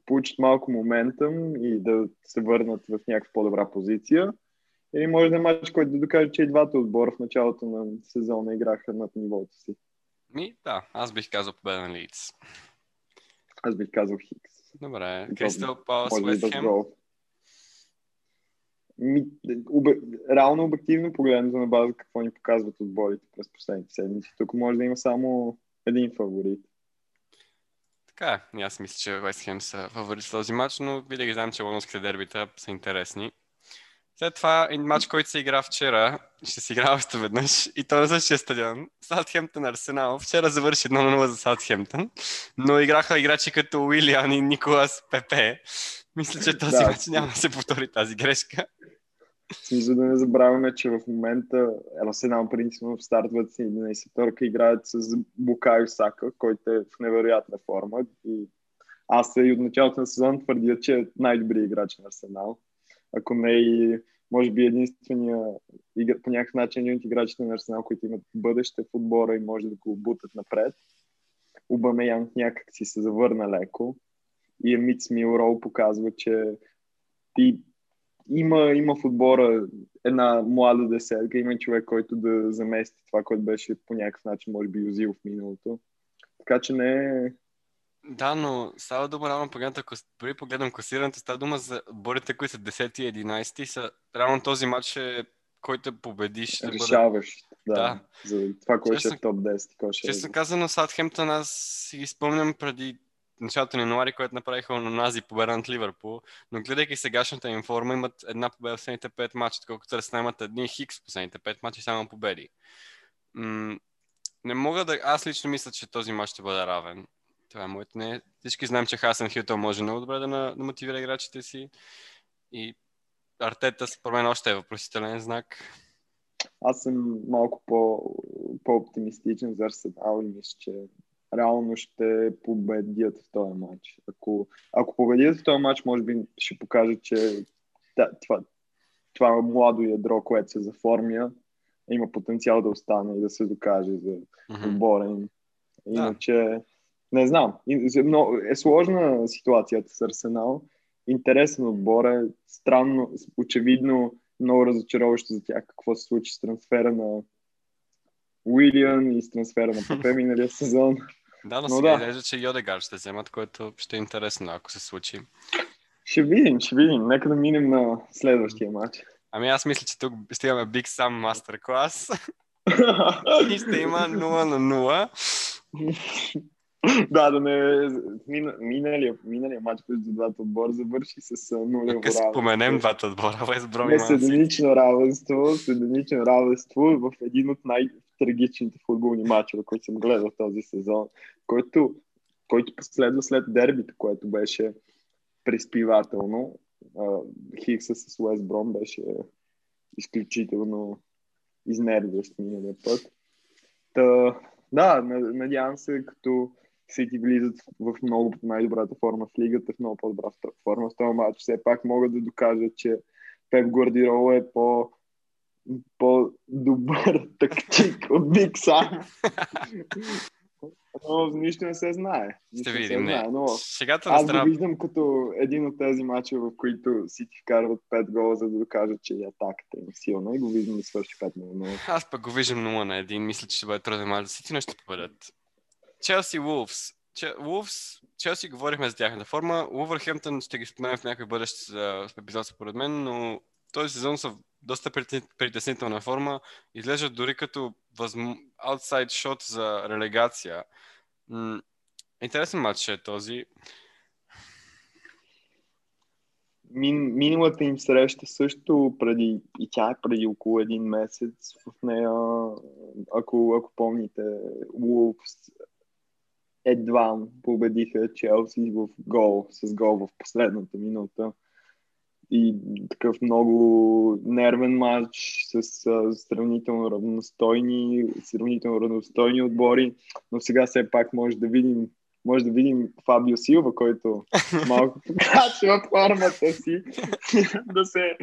получат малко моментъм и да се върнат в някаква по-добра позиция. Или може да е матч, който да докаже, че и двата отбора в началото на сезона играха над нивото си. Ми, да, аз бих казал победа на Лиц. Аз бих казал Хикс. Добре, Кристал Палас, Уест Хем. Ми, обе, реално обективно погледнато на база какво ни показват отборите през последните седмици. Тук може да има само един фаворит. Така е. Аз мисля, че Хем са фаворит в този матч, но винаги знам, че лондонските дербита са интересни. След това един матч, който се игра вчера, ще се игра още веднъж и то на същия стадион. Саутхемптън Арсенал. Вчера завърши 1 0 за Саутхемптън, но играха играчи като Уилиан и Николас Пепе. Мисля, че този да. матч няма да се повтори тази грешка. Смисъл да не забравяме, че в момента Арсенал принципно стартват си 11-торка, играят с Букайо Сака, който е в невероятна форма. И аз и от началото на сезон твърдя, че е най-добрият играч на Арсенал ако не и може би единствения по някакъв начин един от играчите на Арсенал, които имат бъдеще в отбора и може да го бутат напред. Янг някак си се завърна леко и Емит Милрол показва, че и има, има в отбора една млада десетка, има човек, който да замести това, което беше по някакъв начин, може би, юзил в миналото. Така че не е... Да, но става дума реално погледната, ако дори погледам класирането, става дума за борите, които са 10 и 11 са реално този матч е който победиш. Ще Решаващ, бъде... да, да. За това, кой ще е топ 10. Кой ще е честно казано, Саутхемптън аз си спомням преди началото на януари, което направиха на нази победа над Ливърпул, но гледайки сегашната им форма, имат една победа в последните 5 мача, колкото Арсенал имат едни хикс в последните 5 мача и само победи. М- не мога да... Аз лично мисля, че този мач ще бъде равен. Това е моето не. Всички знаем, че Хасен Хютъл може много добре да, на, да мотивира играчите си. И Артета според мен още е въпросителен знак. Аз съм малко по, по-оптимистичен за Арсенал и мисля, че реално ще победят в този матч. Ако, ако победят в този матч, може би ще покаже, че да, това, това младо ядро, което се заформя, има потенциал да остане и да се докаже за отбора им. Иначе, да. Не знам. Но е сложна ситуацията с Арсенал. Интересен отбор е. Странно, очевидно, много разочароващо за тях какво се случи с трансфера на Уилиан и с трансфера на Пепе миналия сезон. Да, но, но сега да. изглежда, че Йодегар ще вземат, което ще е интересно, ако се случи. Ще видим, ще видим. Нека да минем на следващия матч. Ами аз мисля, че тук ще имаме Big Sam Masterclass. и ще има 0 на 0. да, да не... Миналия, миналия матч между двата отбора завърши с нулево равенство. споменем двата отбора, без броми с единично равенство, с единично равенство в един от най-трагичните футболни матчове, които съм гледал този сезон, който, който последва след дербито, което беше приспивателно. Хикса с Уест Бром беше изключително изнервящ миналия път. Та, да, надявам се, като Сити влизат в много най-добрата форма в лигата, в много по-добра форма в този матч. Все пак могат да докажат, че Пеп Гвардиола е по по-добър тактик от Биг Сам. Но нищо не се знае. Ще видим. Не. но Сегата аз го виждам като един от тези матча, в които Сити вкарват 5 гола, за да докажат, че атаката е силна и го виждам да свърши 5 на 0. Аз пък го виждам 0 на 1. Мисля, че ще бъде труден мач за Сити, но ще победят. Челси Вулфс. Вулфс, Челси говорихме за тяхната форма. Увърхемптън ще ги споменем в някой бъдещ епизод според мен, но този сезон са доста притеснителна форма. Изглеждат дори като outside shot за релегация. Интересен матч е този. Мин, миналата им среща също преди, и тя е преди около един месец в нея, ако, ако помните, Wolves едва победиха Челси в гол, с гол в последната минута. И такъв много нервен матч с сравнително равностойни, сравнително равностойни отбори, но сега все пак може да видим може да видим Фабио Силва, който малко покачва формата си да се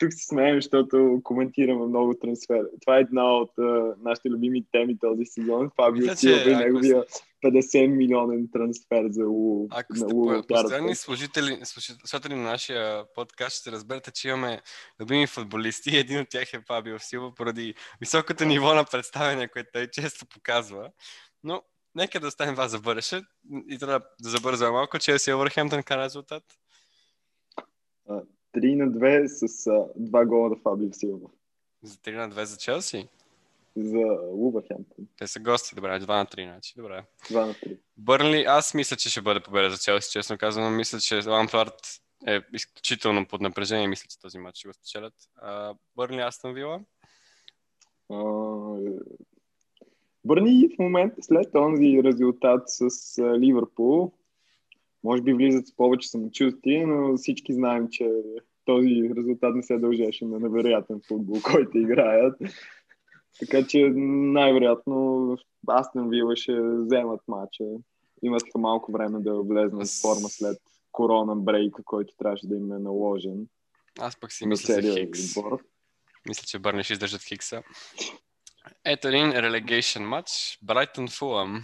тук се смеем, защото коментираме много трансфер. Това е една от uh, нашите любими теми този сезон. Фабио Силва и неговия 50 милионен трансфер за Лу. Ако сте постоянни служители, слушатели на нашия подкаст, ще разберете, че имаме любими футболисти. Един от тях е Фабио Силва, поради високото ниво на представяне, което той често показва. Но нека да оставим вас за бъдеще. И трябва да забързва малко, че е Върхемтън кара резултат. 3 на 2 с а, 2 гола да Фабио Силва. За 3 на 2 за Челси? За Лувърхемптън. Те са гости, добре, 2 на 3, значи, добре. 2 на 3. Бърнли, аз мисля, че ще бъде победа за Челси, честно казвам. Мисля, че Лампард е изключително под напрежение мисля, че този матч ще го спечелят. Бърнли, Астон Вила? Бърни в момента след този резултат с Ливърпул може би влизат с повече самочувствие, но всички знаем, че този резултат не се дължеше на невероятен футбол, който играят. Така че най-вероятно Астен Вила ще вземат матча. Имат малко време да влезнат в форма след корона брейка, който трябваше да им е наложен. Аз пък си мисля за Хикс. Отбор. Мисля, че Бърни ще издържат Хикса. Ето един релегейшн матч. Брайтън Фулъм.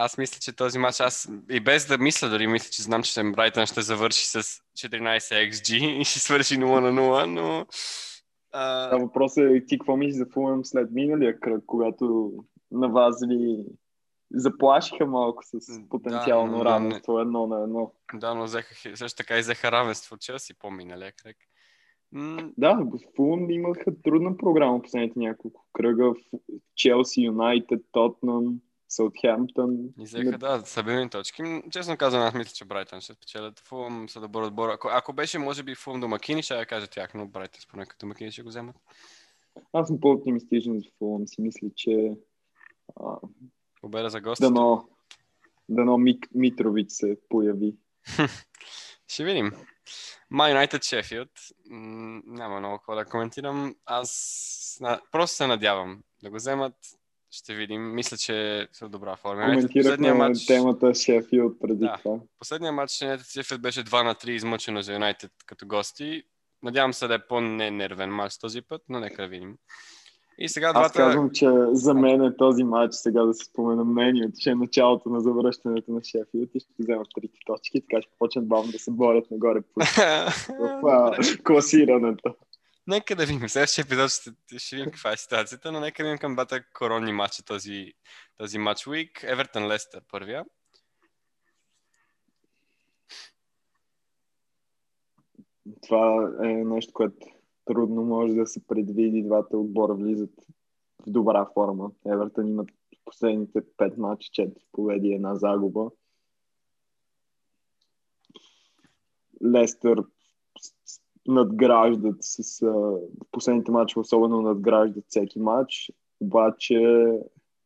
Аз мисля, че този матч, аз и без да мисля, дори мисля, че знам, че Брайтън ще завърши с 14 XG и ще свърши 0 на 0, но... А... въпросът е ти какво мислиш за Фулъм след миналия кръг, когато на вас ви заплашиха малко с потенциално да, равенство не... едно на едно. Да, но взеха, също така и взеха равенство Челси по-миналия кръг. М- да, Фулъм имаха трудна програма последните няколко кръга. Челси, Юнайтед, Тотнам, Саутхемптън. И взеха, да, стабилни точки. Честно казвам, аз мисля, че Брайтън ще спечелят. Фулъм са добър отбор. Ако, ако беше, може би, Фулъм домакини, ще я кажа тях, но Брайтън според като домакини ще го вземат. Аз съм по-оптимистичен за Фулъм. Си мисля, че а, Победа за гости. Дано, дано Мик, Митрович се появи. Ще видим. Ма Юнайтед Шефилд. Няма много какво да коментирам. Аз просто се надявам да го вземат. Ще видим. Мисля, че са в добра форма. Коментирахме матч... темата Шефилд преди да. това. Последният матч на Шефилд беше 2 на 3 измъчено за Юнайтед като гости. Надявам се да е по-ненервен матч този път, но нека да видим. И сега двата... Аз казвам, че за мен е този матч, сега да се спомена мнението, че е началото на завръщането на Шефилд и ще вземат трите точки, така ще почнат бавно да се борят нагоре по в, класирането. Нека да видим. Следващия епизод ще, ще видим каква е ситуацията, но нека да видим към двата коронни матча този, този матч уик. Евертън Лестър първия. Това е нещо, което трудно може да се предвиди. Двата отбора влизат в добра форма. Евертън имат последните 5 мача, 4 победи една загуба. Лестър надграждат с последните мачи, особено надграждат всеки матч, обаче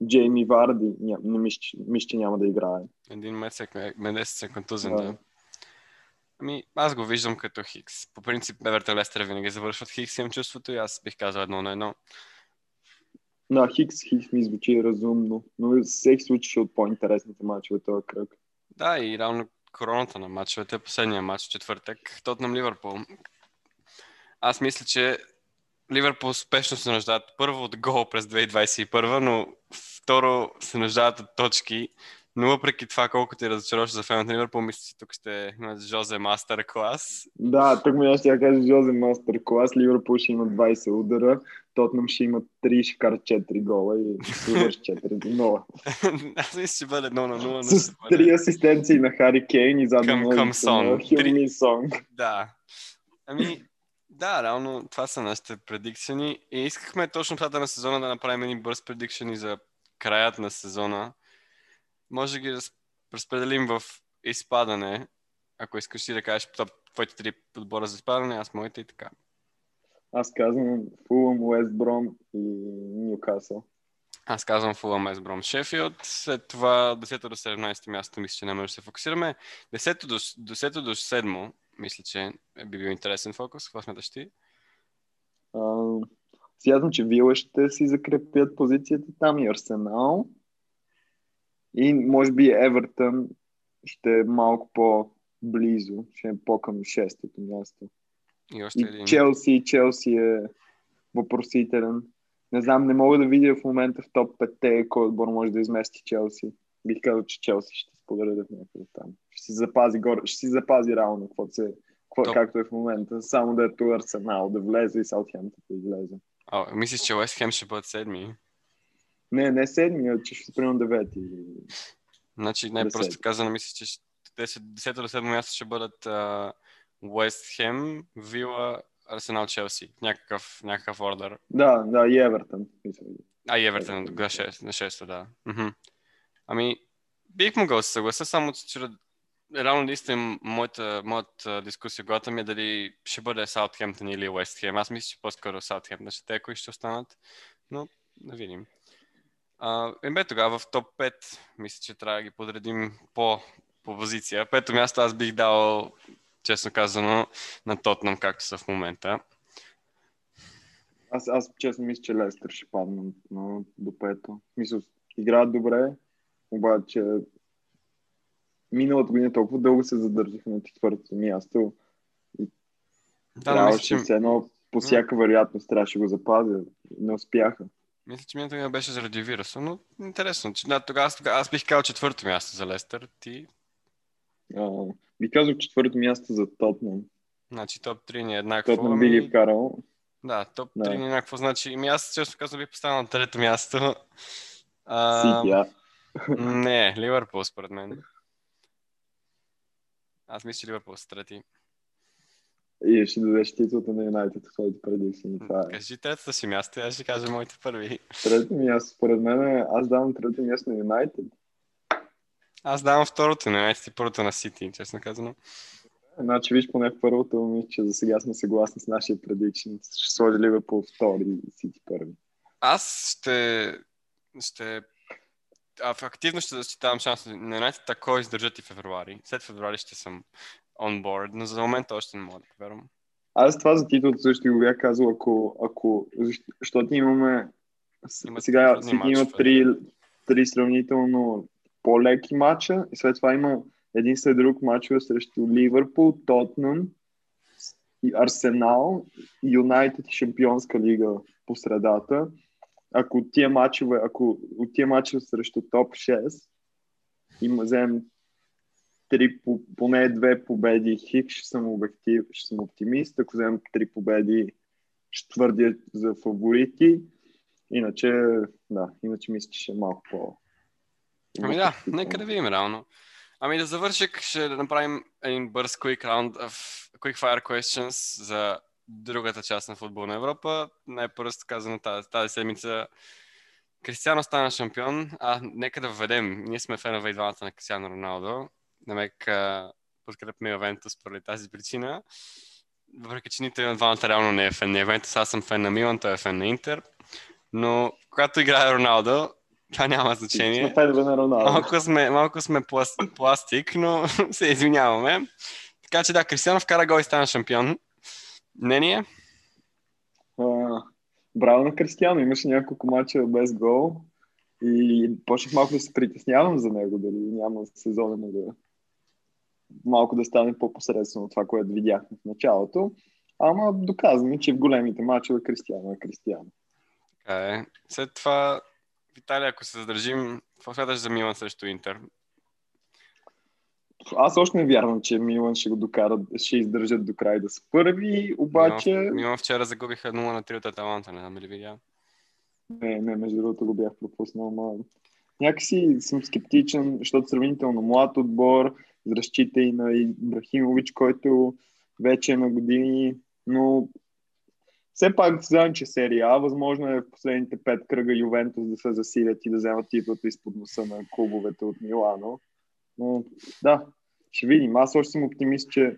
Джейми Варди не мисля, че няма да играе. Един месец е контузен, да. да. Ами, аз го виждам като Хикс. По принцип, Евертън Лестър винаги завършват Хикс, имам чувството и аз бих казал едно на едно. Да, Хикс, Хикс ми звучи разумно, но всеки случай ще от по-интересните мачове този кръг. Да, и равно короната на мачовете, последния матч, четвъртък, Тотнам Ливърпул. Аз мисля, че Ливърпул успешно се нуждаят първо от гол през 2021, но второ се нуждаят от точки но въпреки това, колкото ти разочароваш за феновете на Ливърпул, мисля, че тук ще има Жозе мастер клас. Да, тук ми ще я кажа Жозе мастер клас. Ливърпул ще има 20 удара, Тотнам ще има 3, ще кара 4 гола и ще върши 4 0. Аз мисля, че бъде 0 на 0. С 3 асистенции на Хари Кейн и задно към, към Сон. Хилми Сон. Да. Ами, да, реално това са нашите предикшени и искахме точно това на сезона да направим един бърз предикшени за краят на сезона може да ги разпределим в изпадане. Ако искаш ти да кажеш твоите три подбора за изпадане, аз моите и така. Аз казвам Фулъм, Уест Бром и Ньюкасъл. Аз казвам Фулъм, Уест Бром, Шефилд. След това 10 до 17 място мисля, че не може да се фокусираме. 10 до, 10 до 7 мисля, че би бил интересен фокус. Какво смяташ ти? Смятам, че Вила ще си закрепят позицията там и Арсенал. И може би Евертън ще е малко по-близо, ще е по-към шестото място. И, още един. и Челси, Челси е въпросителен. Не знам, не мога да видя в момента в топ 5 кой отбор може да измести Челси. Бих казал, че Челси ще споделя в някъде там. Ще си запази, горе, ще си запази равно, какво се, какво, както е в момента. Само да е ту Арсенал, да влезе и Саутхемптън да излезе. А, мислиш, че Уест Хем ще бъдат седми? Не, не седмия, че ще спрем девети. Значи, не, просто казано, мисля, че 10 до 7 място ще бъдат Уест Хем, Вила, Арсенал, Челси. Някакъв, някакъв ордер. Да, да, и Евертън. А, и Евертън на 6, на 6 да. Мхм. Ами, бих могъл да се съглася, само че реално наистина моята, моята дискусия главата ми е дали ще бъде Саутхемптън или Уест Хем. Аз мисля, че по-скоро Саутхемптън ще те, кои ще останат, но да видим. Uh, бе, тогава в топ 5 мисля, че трябва да ги подредим по, по позиция. Пето място аз бих дал, честно казано, на Тотнам, както са в момента. Аз, аз честно мисля, че Лестър ще падна но, до пето. Мисля, играят добре, обаче миналата година толкова дълго се задържаха на четвъртото място. И да, трябваше че... едно по всяка вероятност трябваше го запазя. Не успяха. Мисля, че миналото беше заради вируса, но интересно. Че, да, тогава, тогава аз бих казал четвърто място за Лестър. Ти? А, би казал четвърто място за Тотнам. Значи топ 3 ни е еднакво. Тотнам би ги вкарал. Да, топ 3 Да. ни е еднакво. Значи, ами аз често казвам бих поставил на трето място. Сити, а. Не, Ливърпул според мен. Аз мисля, че Ливърпул са трети. И ще дадеш титлата на Юнайтед в своите предикции. Това е. Кажи третото си място, аз ще кажа моите първи. Трето място, според мен, е- аз давам трето място на Юнайтед. Аз давам второто на Юнайтед и първото на Сити, честно казано. Значи, виж, поне в първото, мисля, че за сега сме съгласни с нашия предикшн. Ще сложи Ливърпул втори и Сити първи. Аз ще... ще активно ще защитавам шанса на Юнайтед, ако издържат и февруари. След февруари ще съм on board, но за момента още не мога да повярвам. Аз това за титлата също го бях казал, ако, ако защ- защото имаме Имат сега Сити има три, три сравнително по-леки матча и след това има един след друг матчове срещу Ливърпул, Тотнъм, и Арсенал, Юнайтед и Шампионска лига по средата. Ако от тия матчове, ако от тия матчове срещу топ 6 има вземем три, по- поне две победи хик, ще съм, обектив, ще съм оптимист. Ако вземем три победи, ще твърдя за фаворити. Иначе, да, иначе мисля, че ще е малко по... Ами да, нека да видим реално. Ами да завършик, ще направим един бърз quick round of quick fire questions за другата част на футболна Европа. Най-просто казано тази, тази седмица Кристиано стана шампион, а нека да введем. Ние сме фенове и двамата на Кристиано Роналдо. Намек подкрепяме Ювентус поради тази причина. Въпреки, че нито един от двамата реално не е фен на Ювентус, аз съм фен на Милан, той е фен на Интер. Но когато играе Роналдо, това няма значение. Сме фенове на Роналдо. Малко сме, малко сме пласт, пластик, но се извиняваме. Така че да, Кристиано вкара гол и стана шампион. Мнение? А, Браво на Кристиано, имаше няколко мача без гол и почнах малко да се притеснявам за него, дали няма сезона му да малко да стане по-посредствено това, което видяхме в началото. Ама доказваме, че в големите мачове Кристиано е Кристиано. Така е. След това, в Италия, ако се задържим, какво смяташ за Милан срещу Интер? Аз още не вярвам, че Милан ще го докарат, ще издържат до край да са първи, обаче... Милан, Милан вчера загубиха 0 на 3 от Аталанта, не знам ли видя. Не, не, между другото го бях пропуснал, но някакси съм скептичен, защото сравнително млад отбор, разчита и на Ибрахимович, който вече е на години, но все пак знаем, че серия А, възможно е в последните пет кръга Ювентус да се засилят и да вземат титлата изпод носа на клубовете от Милано. Но да, ще видим. Аз още съм оптимист, че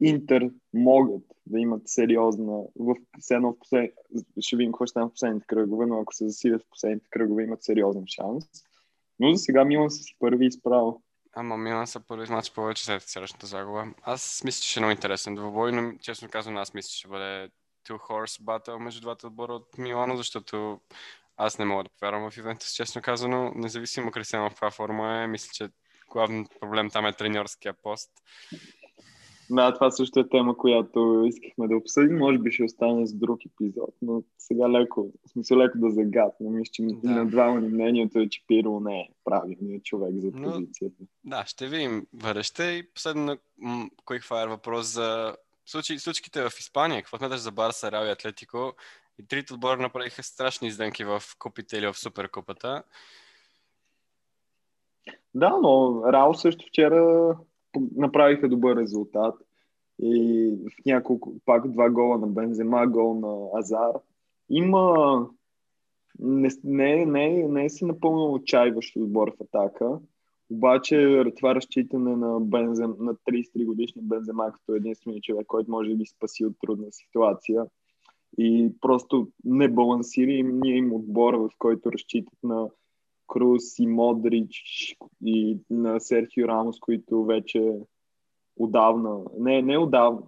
Интер могат да имат сериозна в едно в послед... ще видим какво ще стане в последните кръгове, но ако се засилят в последните кръгове, имат сериозен шанс. Но за сега Милан са си първи изправо. Ама Милан са първи матч повече след вчерашната загуба. Аз мисля, че ще е много интересен двубой, но честно казвам, аз мисля, че ще бъде two horse battle между двата отбора от Милано, защото аз не мога да повярвам в Ювентус, честно казано. Независимо Кристиано в каква форма е, мисля, че главният проблем там е треньорския пост. Да, това също е тема, която искахме да обсъдим. Може би ще остане с друг епизод, но сега леко, в смисъл леко да загадна. Мисля, че Да. на ни мнението е, че Пиро не е правилният човек за Но- позицията. Да, ще видим бъдеще. И последно, м- quick fire въпрос за случай, случките в Испания. Какво смяташ за Барса, Реал и Атлетико? И трите отбора направиха страшни издънки в купите или в суперкупата. Да, но Рао също вчера направиха добър резултат. И в няколко, пак два гола на Бензема, гол на Азар. Има не, не, не, не е си напълно отчаиващ отбор в атака. Обаче това разчитане на, Бензем, на 33 годишния Бензема като единствения човек, който може да ги спаси от трудна ситуация и просто не балансира и ние им отбора, в който разчитат на Круз и Модрич и на Серхио Рамос, които вече отдавна, не, не отдавна,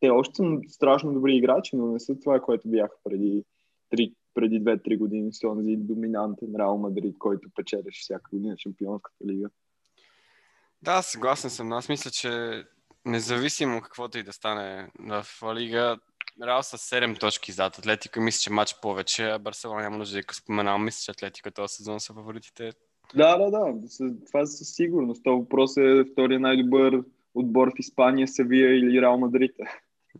те още са страшно добри играчи, но не са това, което бяха преди, три, преди 2-3 години с този доминантен Реал Мадрид, който печелеше всяка година Шампионската лига. Да, съгласен съм. Аз мисля, че независимо каквото и да стане в Лига, Реал с 7 точки зад. Атлетика мисля, че матч повече, а Барселона няма нужда да споменавам. Мисля, че Атлетика този сезон са фаворитите. Да, да, да. Това със сигурност. Това въпрос е втория най-добър отбор в Испания, Севия или Реал Мадрид.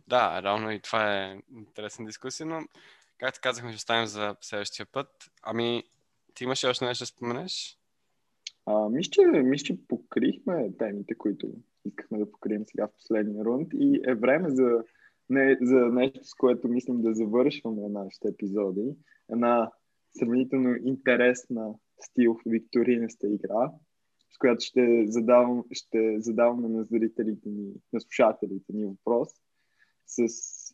Да, реално и това е интересна дискусия, но както казахме, ще оставим за следващия път. Ами, ти имаш още нещо да споменеш? А, мисля, че, мисля, че покрихме темите, които искахме да покрием сега в последния рунд и е време за, не, за нещо, с което мислим да завършваме нашите епизоди. Една сравнително интересна стил викторинеста игра, с която ще задавам, ще задаваме на зрителите ни, на слушателите ни въпрос с,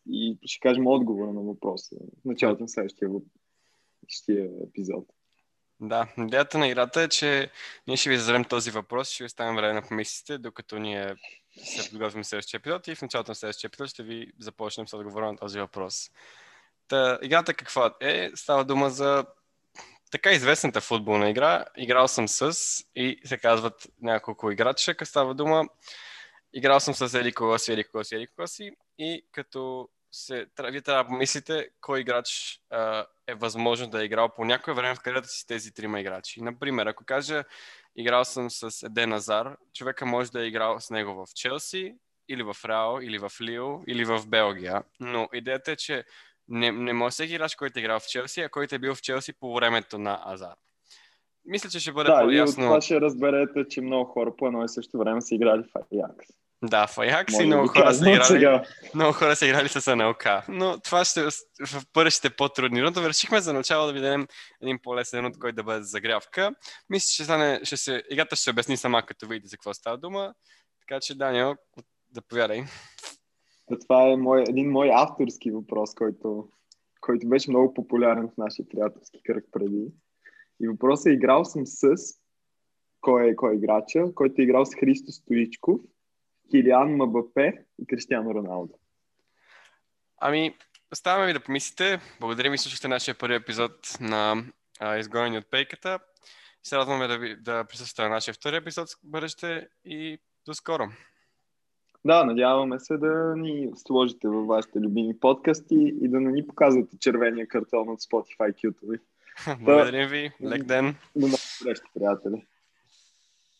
и ще кажем отговора на въпроса в началото на следващия, следващия епизод. Да, идеята на играта е, че ние ще ви зададем този въпрос, ще ви оставим време на помислите, докато ние се подготвим следващия епизод и в началото на следващия епизод ще ви започнем с отговора на този въпрос. Та, играта каква е? Става дума за така известната футболна игра. Играл съм с и се казват няколко играча, като става дума. Играл съм с Ели Колоси, Ели Колоси, Ели Колоси и като се, вие трябва да помислите кой играч а, е възможно да е играл по някое време в кариерата си тези трима играчи. Например, ако кажа играл съм с Еден Азар, човека може да е играл с него в Челси, или в Реал, или в Лил, или в Белгия. Но идеята е, че не, не може всеки играч, който е играл в Челси, а който е бил в Челси по времето на Азар. Мисля, че ще бъде да, по-ясно. Да, и от това ще разберете, че много хора по едно и също време са играли в Аякс. Да, в Аякс и много хора, са играли, много хора са играли с НЛК. Но това ще в бъдеще по-трудни. Но решихме за начало да ви дадем един по-лесен от който да бъде загрявка. Мисля, че стане, ще се, играта ще се обясни сама, като видите за какво става дума. Така че, Даниел, заповядай. Да, това е мой, един мой авторски въпрос, който, който беше много популярен в нашия приятелски кръг преди. И въпросът е, играл съм с кой е, кой е играча, който е играл с Христо Стоичков Килиан Мбапе и Кристиано Роналдо. Ами, оставаме ви да помислите. Благодарим ви, слушахте нашия първи епизод на Изгонени от пейката. Се радваме да, ви, да присъствате на нашия втори епизод в бъдеще и до скоро. Да, надяваме се да ни сложите във вашите любими подкасти и да не ни показвате червения картон от Spotify Q-тови. Благодарим ви. Лек ден. До нови срещи, приятели.